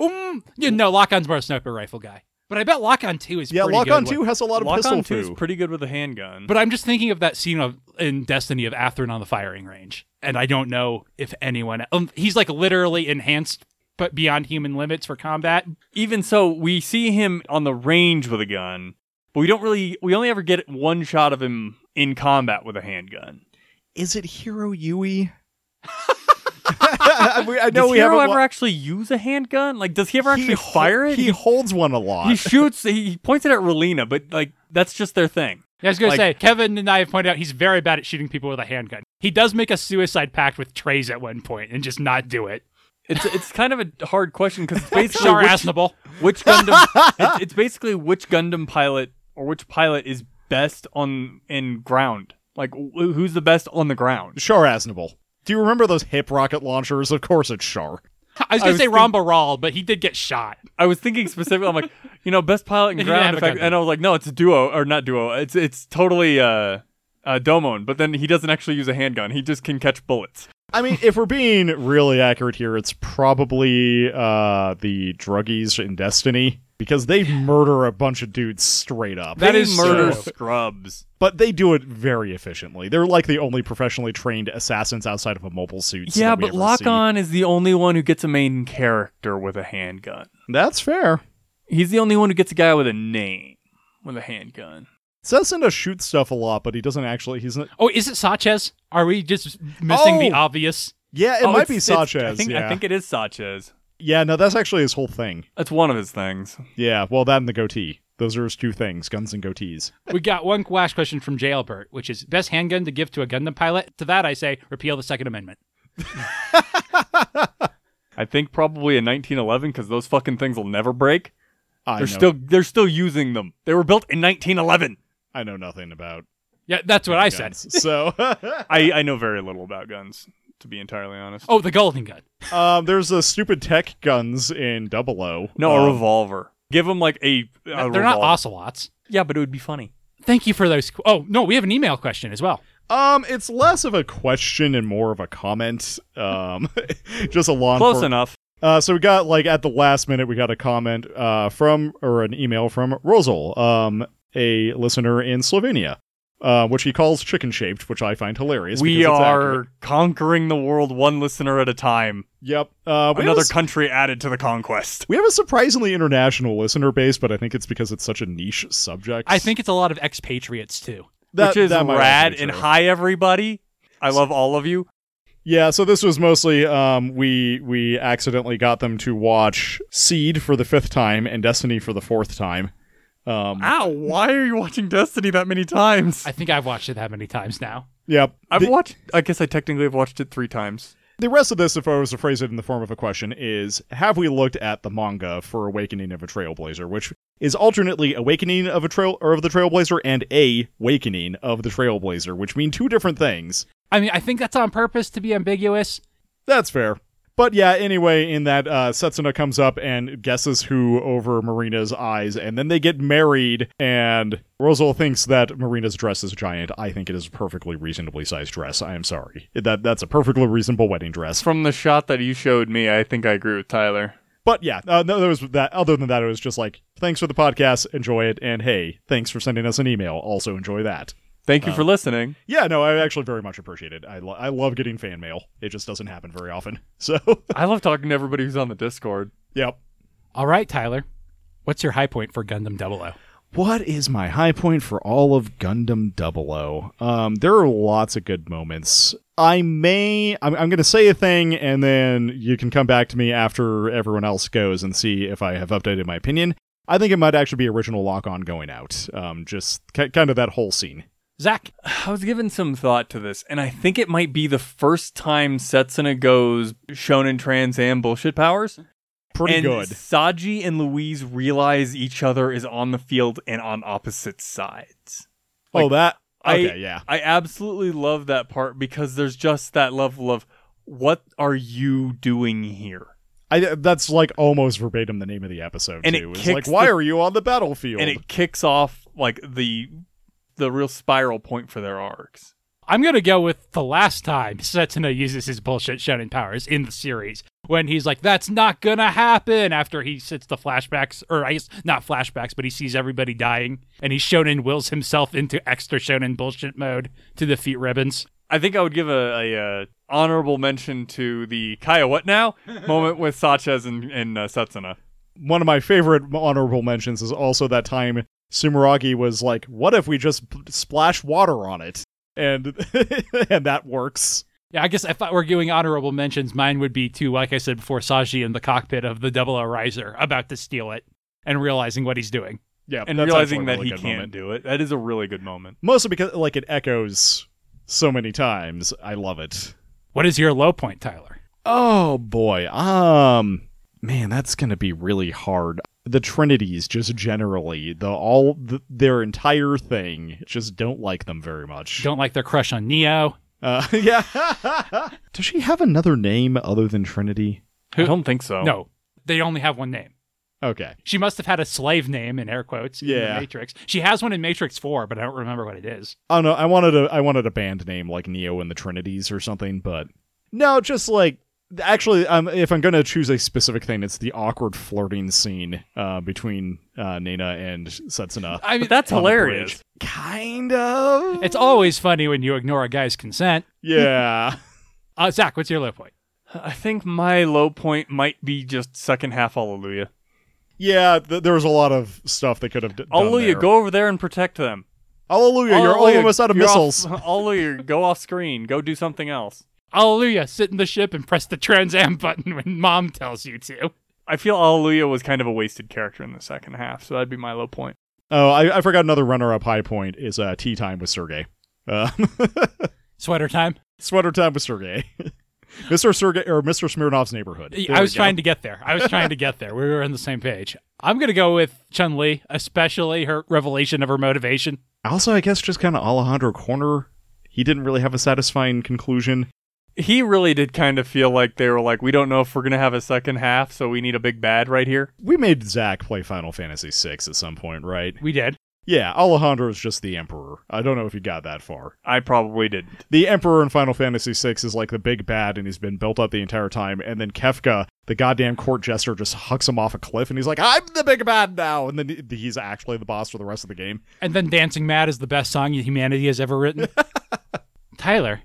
Um, you know, Lockon's more a sniper rifle guy. But I bet Lock On 2 is pretty good. Yeah, pretty Lock good On with- 2 has a lot of Lock pistol on two is pretty good with a handgun. But I'm just thinking of that scene of in Destiny of Athrun on the firing range, and I don't know if anyone. Um, he's like literally enhanced, but beyond human limits for combat. even so, we see him on the range with a gun, but we don't really. We only ever get one shot of him in combat with a handgun. Is it Heero Yuy? [LAUGHS] I I know Does we Heero haven't ever wa- actually use a handgun? Like, does he ever he actually ho- fire it? He holds one a lot. he shoots. He points it at Relena, but like that's just their thing. Yeah, I was going Like- to say, Kevin and I have pointed out he's very bad at shooting people with a handgun. He does make a suicide pact with Trays at one point and just not do it. It's it's kind of a hard question because it's [LAUGHS] basically Char which, Aznable. which Gundam. [LAUGHS] it's, it's basically which Gundam pilot or which pilot is best on in ground. Like who's the best on the ground? Char Aznable. Do you remember those hip rocket launchers? Of course it's Char. I was I going was to say think- Ral, but he did get shot. I was thinking specifically. I'm like, you know, best pilot in [LAUGHS] didn't ground have a effect, and I was like, no, it's a duo or not duo. It's it's totally uh, uh Domon, but then he doesn't actually use a handgun. He just can catch bullets. I mean, if we're being really accurate here, it's probably uh, the druggies in Destiny because they murder a bunch of dudes straight up. That They is murder true. scrubs. but they do it very efficiently. They're like the only professionally trained assassins outside of a mobile suit. Yeah, that we but ever Lock see. On is the only one who gets a main character with a handgun. That's fair. He's the only one who gets a guy with a name with a handgun. Setsuna shoots stuff a lot, but he doesn't actually. He's not. Oh, is it Saachez? Are we just missing the Oh! obvious? Yeah, it Oh, might be it's- Saachez. I think yeah. I think it is Saachez. yeah, no, that's actually his whole thing. That's one of his things. Yeah, well, that and the goatee. Those are his two things: guns and goatees. We got one last question from Jailbert, which is best handgun to give to a Gundam pilot. To that, I say repeal the Second Amendment. [LAUGHS] I think probably in 1911 because those fucking things will never break. I They're know, still they're still using them. They were built in 1911. I know nothing about. Yeah, that's what I said. guns, So, [LAUGHS] I I know very little about guns to be entirely honest. Oh, the Golden Gun. um, there's a stupid tech guns in Double O. no, a Um, revolver. Give them like a, a They're not revolver. ocelots. Yeah, but it would be funny. Thank you for those. Oh no, we have an email question as well. Um, it's less of a question and more of a comment. Um, [LAUGHS] just a long. Close enfor- enough. Uh, so we got like at the last minute, we got a comment uh, from or an email from Rosal, um, a listener in Slovenia, uh, which he calls chicken shaped, which I find hilarious. We it's are accurate. conquering the world one listener at a time. Yep. Uh, Another a, country added to the conquest. we have a surprisingly international listener base, but I think it's because it's such a niche subject. I think it's a lot of expatriates too. that, which is that might rad and hi everybody. I love all of you. Yeah, so this was mostly um, we we accidentally got them to watch Seed for the fifth time and Destiny for the fourth time. Um, Ow, why are you watching Destiny that many times? I think I've watched it that many times now. yep. I've the, watched I guess I technically have watched it 3 times. the rest of this, if I was to phrase it in the form of a question, is have we looked at the manga for Awakening of a Trailblazer, which is alternately Awakening of a Trail or of the Trailblazer and A Awakening of the Trailblazer, which mean two different things. I mean, I think that's on purpose to be ambiguous. That's fair. But yeah, anyway, in that uh, Setsuna comes up and guesses who over Marina's eyes, and then they get married, and Rosal thinks that Marina's dress is giant. I think it is a perfectly reasonably sized dress. I am sorry. That That's a perfectly reasonable wedding dress. From the shot that you showed me, I think I agree with Tyler. But yeah, uh, no, there was that. Other than that, it was just like, thanks for the podcast, enjoy it, and hey, thanks for sending us an email. Also enjoy that. Thank you for listening. Yeah, no, I actually very much appreciate it. I, lo- I love getting fan mail. It just doesn't happen very often. [LAUGHS] So, I love talking to everybody who's on the Discord. yep. All right, Tyler. What's your high point for Gundam 00? What is my high point for all of Gundam 00? Um, there are lots of good moments. I may, I'm, I'm going to say a thing, and then you can come back to me after everyone else goes and see if I have updated my opinion. I think it might actually be original lock on going out. Um, just ki- kind of that whole scene. Zach. I was giving some thought to this, and I think it might be the first time Setsuna goes Shonen Trans Am bullshit powers. Pretty and good. Saji and Louise realize each other is on the field and on opposite sides. oh, that. I- Okay, yeah. I absolutely love that part because there's just that level of what are you doing here? I, that's like almost verbatim the name of the episode And it too. It's like, why the- are you on the battlefield? And it kicks off like the the real spiral point for their arcs. I'm gonna go with the last time Setsuna uses his bullshit shonen powers in the series when he's like, "That's not gonna happen." After he sits the flashbacks, or I guess not flashbacks, but he sees everybody dying, and he shonen wills himself into extra shonen bullshit mode to defeat Ribbons. I think I would give a, a, uh honorable mention to the Kaya what now [LAUGHS] moment with Saachez and, and uh, Setsuna. One of my favorite honorable mentions is also that time Sumeragi was like, "What if we just p- splash water on it?" And [LAUGHS] and that works. Yeah, I guess if I were doing honorable mentions, mine would be to, like I said before, Saji in the cockpit of the Double O Riser about to steal it and realizing what he's doing. Yeah, And that's realizing actually a that really he can't moment. do it. That is a really good moment. Mostly because like it echoes so many times. I love it. What is your low point, Tyler? Oh boy. Um man, that's going to be really hard. The Trinities just generally, the all the, their entire thing, just don't like them very much. Don't like their crush on Neo. Uh, [LAUGHS] yeah. Does she have another name other than Trinity? I don't think so. No, they only have one name. Okay. She must have had a slave name in air quotes in Yeah. the Matrix. She has one in Matrix 4, but I don't remember what it is. Oh don't. I wanted a I wanted a band name like Neo and the Trinities or something, but no, just like actually, um, if I'm gonna choose a specific thing, it's the awkward flirting scene uh, between uh, Nena and Setsuna. I mean, that's hilarious. Kind of. it's always funny when you ignore a guy's consent. yeah. [LAUGHS] Uh, Zach, what's your low point? I think my low point might be just second half Hallelujah. Yeah, th- there was a lot of stuff they could have d- done Hallelujah, there. go over there and protect them. Hallelujah, you're Hallelujah, almost out of you're missiles. Off, [LAUGHS] Hallelujah, go off screen. Go do something else. Hallelujah, sit in the ship and press the Trans Am [LAUGHS] button when mom tells you to. I feel Hallelujah was kind of a wasted character in the second half, so that'd be my low point. Oh, I, I forgot another runner-up high point is uh, tea time with Sergei. Uh, [LAUGHS] Sweater time? sweater time with Sergei. [LAUGHS] Mr. Sergei or Mr. Smirnov's neighborhood. I was trying to get there. I was trying to get there. We were on the same page. I'm going to go with Chun Li, especially her revelation of her motivation. Also, I guess just kind of Alejandro Corner. He didn't really have a satisfying conclusion. He really did kind of feel like they were like, we don't know if we're gonna have a second half, so we need a big bad right here. We made Zach play Final Fantasy VI at some point, right? We did. Yeah, Alejandro is just the Emperor. I don't know if he got that far. I probably didn't. The Emperor in Final Fantasy VI is like the big bad, and he's been built up the entire time. And then Kefka, the goddamn court jester, just hucks him off a cliff, and he's like, "I'm the big bad now." And then he's actually the boss for the rest of the game. And then Dancing Mad is the best song humanity has ever written. [LAUGHS] Tyler,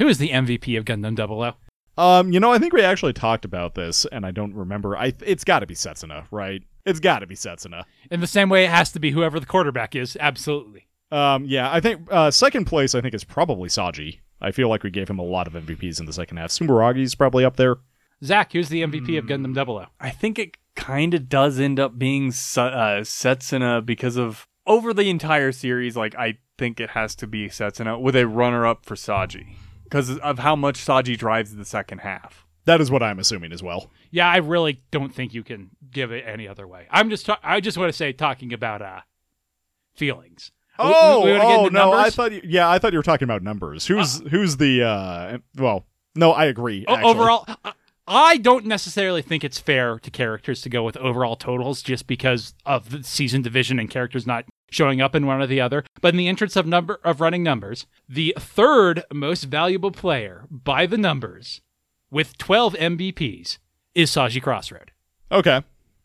who is the MVP of Gundam 00? Um, you know, I think we actually talked about this, and I don't remember. I it's got to be Setsuna, right? It's got to be Setsuna. In the same way it has to be whoever the quarterback is. Absolutely. Um, yeah, I think uh, second place. I think is probably Saji. I feel like we gave him a lot of MVPs in the second half. Sumeragi's probably up there. Zach, who's the MVP of Gundam 00? I think it kind of does end up being Sa- uh, Setsuna because of over the entire series. Like I think it has to be Setsuna with a runner-up for Saji because of how much Saji drives the second half. That is what I'm assuming as well. Yeah, I really don't think you can give it any other way. I'm just, ta- I just want to say, talking about uh, feelings. We- we- Oh, we get oh into no! I thought, you, yeah, I thought you were talking about numbers. Who's who's the? uh Well, no, I agree. O- actually. overall, I- I don't necessarily think it's fair to characters to go with overall totals just because of the season division and characters not showing up in one or the other. But in the interest of number of running numbers, the third most valuable player by the numbers with 12 MVPs is Saji Crossroad. Okay.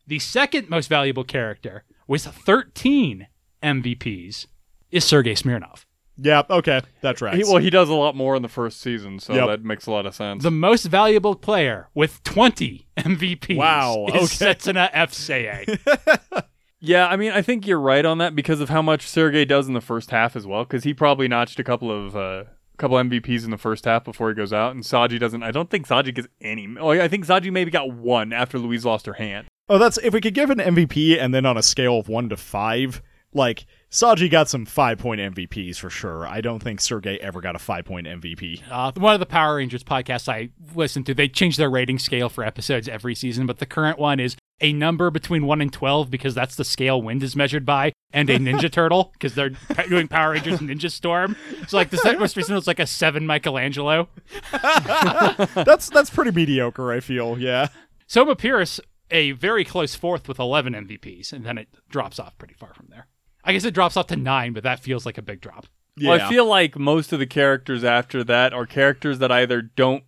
The second most valuable character with 13 MVPs is Sergei Smirnov. Yeah. Okay. that's right. He, well, he does a lot more in the first season, so Yep. that makes a lot of sense. The most valuable player with 20 MVPs Wow, is okay. Setsuna F. [LAUGHS] Seiei. Yeah, I mean, I think you're right on that because of how much Sergei does in the first half as well. Because he probably notched a couple of uh, couple MVPs in the first half before he goes out, and Saji doesn't. I don't think Saji gets any. Oh, I think Saji maybe got one after Louise lost her hand. oh, that's if we could give an MVP and then on a scale of one to five, like Saji got some five point MVPs for sure. I don't think Sergei ever got a five point MVP. Uh, one of the Power Rangers podcasts I listen to, they change their rating scale for episodes every season, but the current one is a number between 1 and 12 because that's the scale wind is measured by, and a Ninja Turtle because they're doing Power Rangers Ninja Storm. So, like, the se- most recent was like a 7 Michelangelo. [LAUGHS] that's that's pretty mediocre. I feel. Yeah. Soma Peries, a very close fourth with 11 MVPs, and then it drops off pretty far from there. I guess it drops off to 9, but that feels like a big drop. Yeah. Well, I feel like most of the characters after that are characters that either don't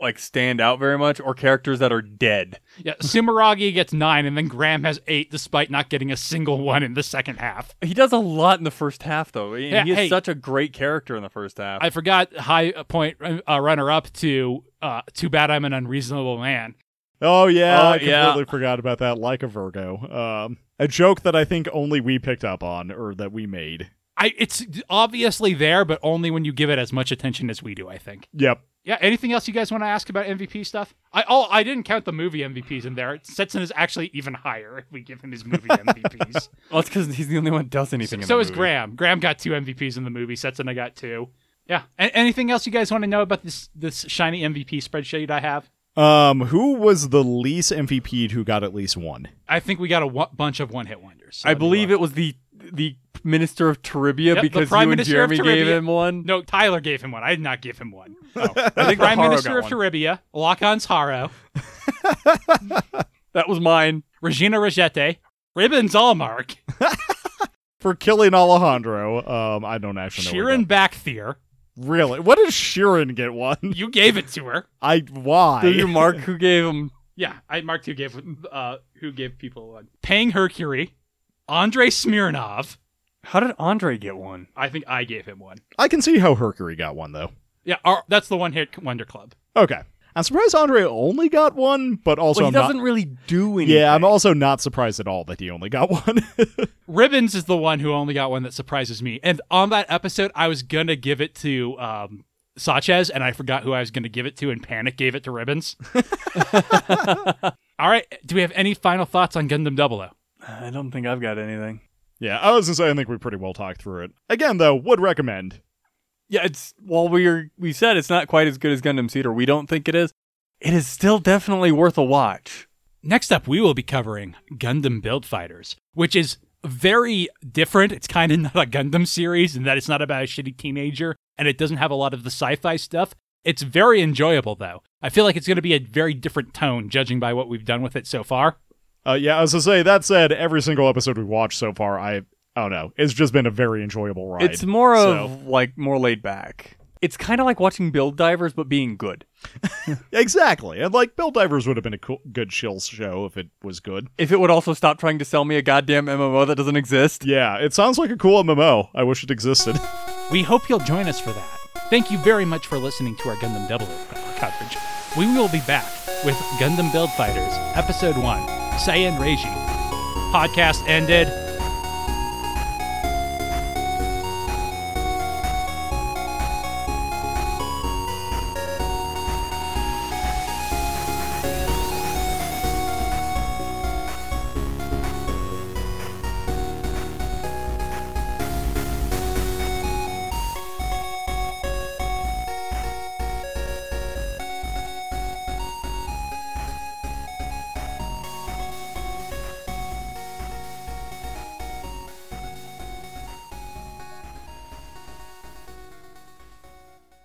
like stand out very much or characters that are dead. Yeah, Sumeragi gets nine, and then Graham has eight, despite not getting a single one in the second half. He does a lot in the first half, though. And Yeah, he is hey. such a great character in the first half. I forgot high point uh, runner up to uh, Too Bad I'm an Unreasonable Man. Oh yeah, Oh, I yeah. completely forgot about that. Like a Virgo, um, a joke that I think only we picked up on or that we made. I it's obviously there, but only when you give it as much attention as we do. I think. Yep. Yeah. Anything else you guys want to ask about MVP stuff? I oh I didn't count the movie MVPs in there. Setsuna is actually even higher if we give him his movie [LAUGHS] MVPs. well, it's because he's the only one that does anything. in so the is. Graham. Graham got two MVPs in the movie. Setsuna I got two. Yeah. A- anything else you guys want to know about this this shiny MVP spreadsheet I have? Um, who was the least MVP who got at least one? I think we got a w- bunch of one hit wonders. I believe it was the the minister of Taliviya Yep, because you and Minister Jeremy gave him one. No, Tyler gave him one. I did not give him one. [LAUGHS] I think Prime Minister of one. Taliviya, Lockon's Haro, [LAUGHS] That was mine. Regene Regetta, Ribbons Almark, [LAUGHS] For killing Alejandro, um, I don't actually know. where Shirin to Bakhtiar. go. Really? What did Shirin get one? You gave it to her. I why? Did you mark who gave him? Yeah, I marked who gave uh who gave people one. Paying Hercury, Andre Smirnov. How did Andre get one? I think I gave him one. I can see how Hercury got one though. Yeah, our, that's the one hit wonder club. Okay. I'm surprised Andre only got one, but also Well, he I'm doesn't not. really do anything. Yeah, I'm also not surprised at all that he only got one. [LAUGHS] Ribbons is the one who only got one that surprises me. And on that episode, I was gonna give it to um, Saachez, and I forgot who I was gonna give it to, and Panic gave it to Ribbons. [LAUGHS] All right, do we have any final thoughts on Gundam Double O? I don't think I've got anything. yeah, I was gonna say I think we pretty well talked through it. Again, though, would recommend. Yeah, it's while we're we said it's not quite as good as Gundam Seed, or we don't think it is. It is still definitely worth a watch. Next up, we will be covering Gundam Build Fighters, which is very different. It's kind of [LAUGHS] not a Gundam series and that it's not about a shitty teenager and it doesn't have a lot of the sci fi stuff. It's very enjoyable, though. I feel like it's going to be a very different tone, judging by what we've done with it so far. Uh, yeah, as I was gonna say that said, every single episode we've watched so far, I I don't know, it's just been a very enjoyable ride. It's more so- of like more laid back. It's kind of like watching Build Divers, but being good. [LAUGHS] exactly, and like Build Divers would have been a cool, good chill show if it was good. If it would also stop trying to sell me a goddamn MMO that doesn't exist. Yeah, it sounds like a cool MMO. I wish it existed. [LAUGHS] We hope you'll join us for that. Thank you very much for listening to our Gundam Double coverage. We will be back with Gundam Build Fighters, Episode 1, Sei and Reiji. Podcast ended.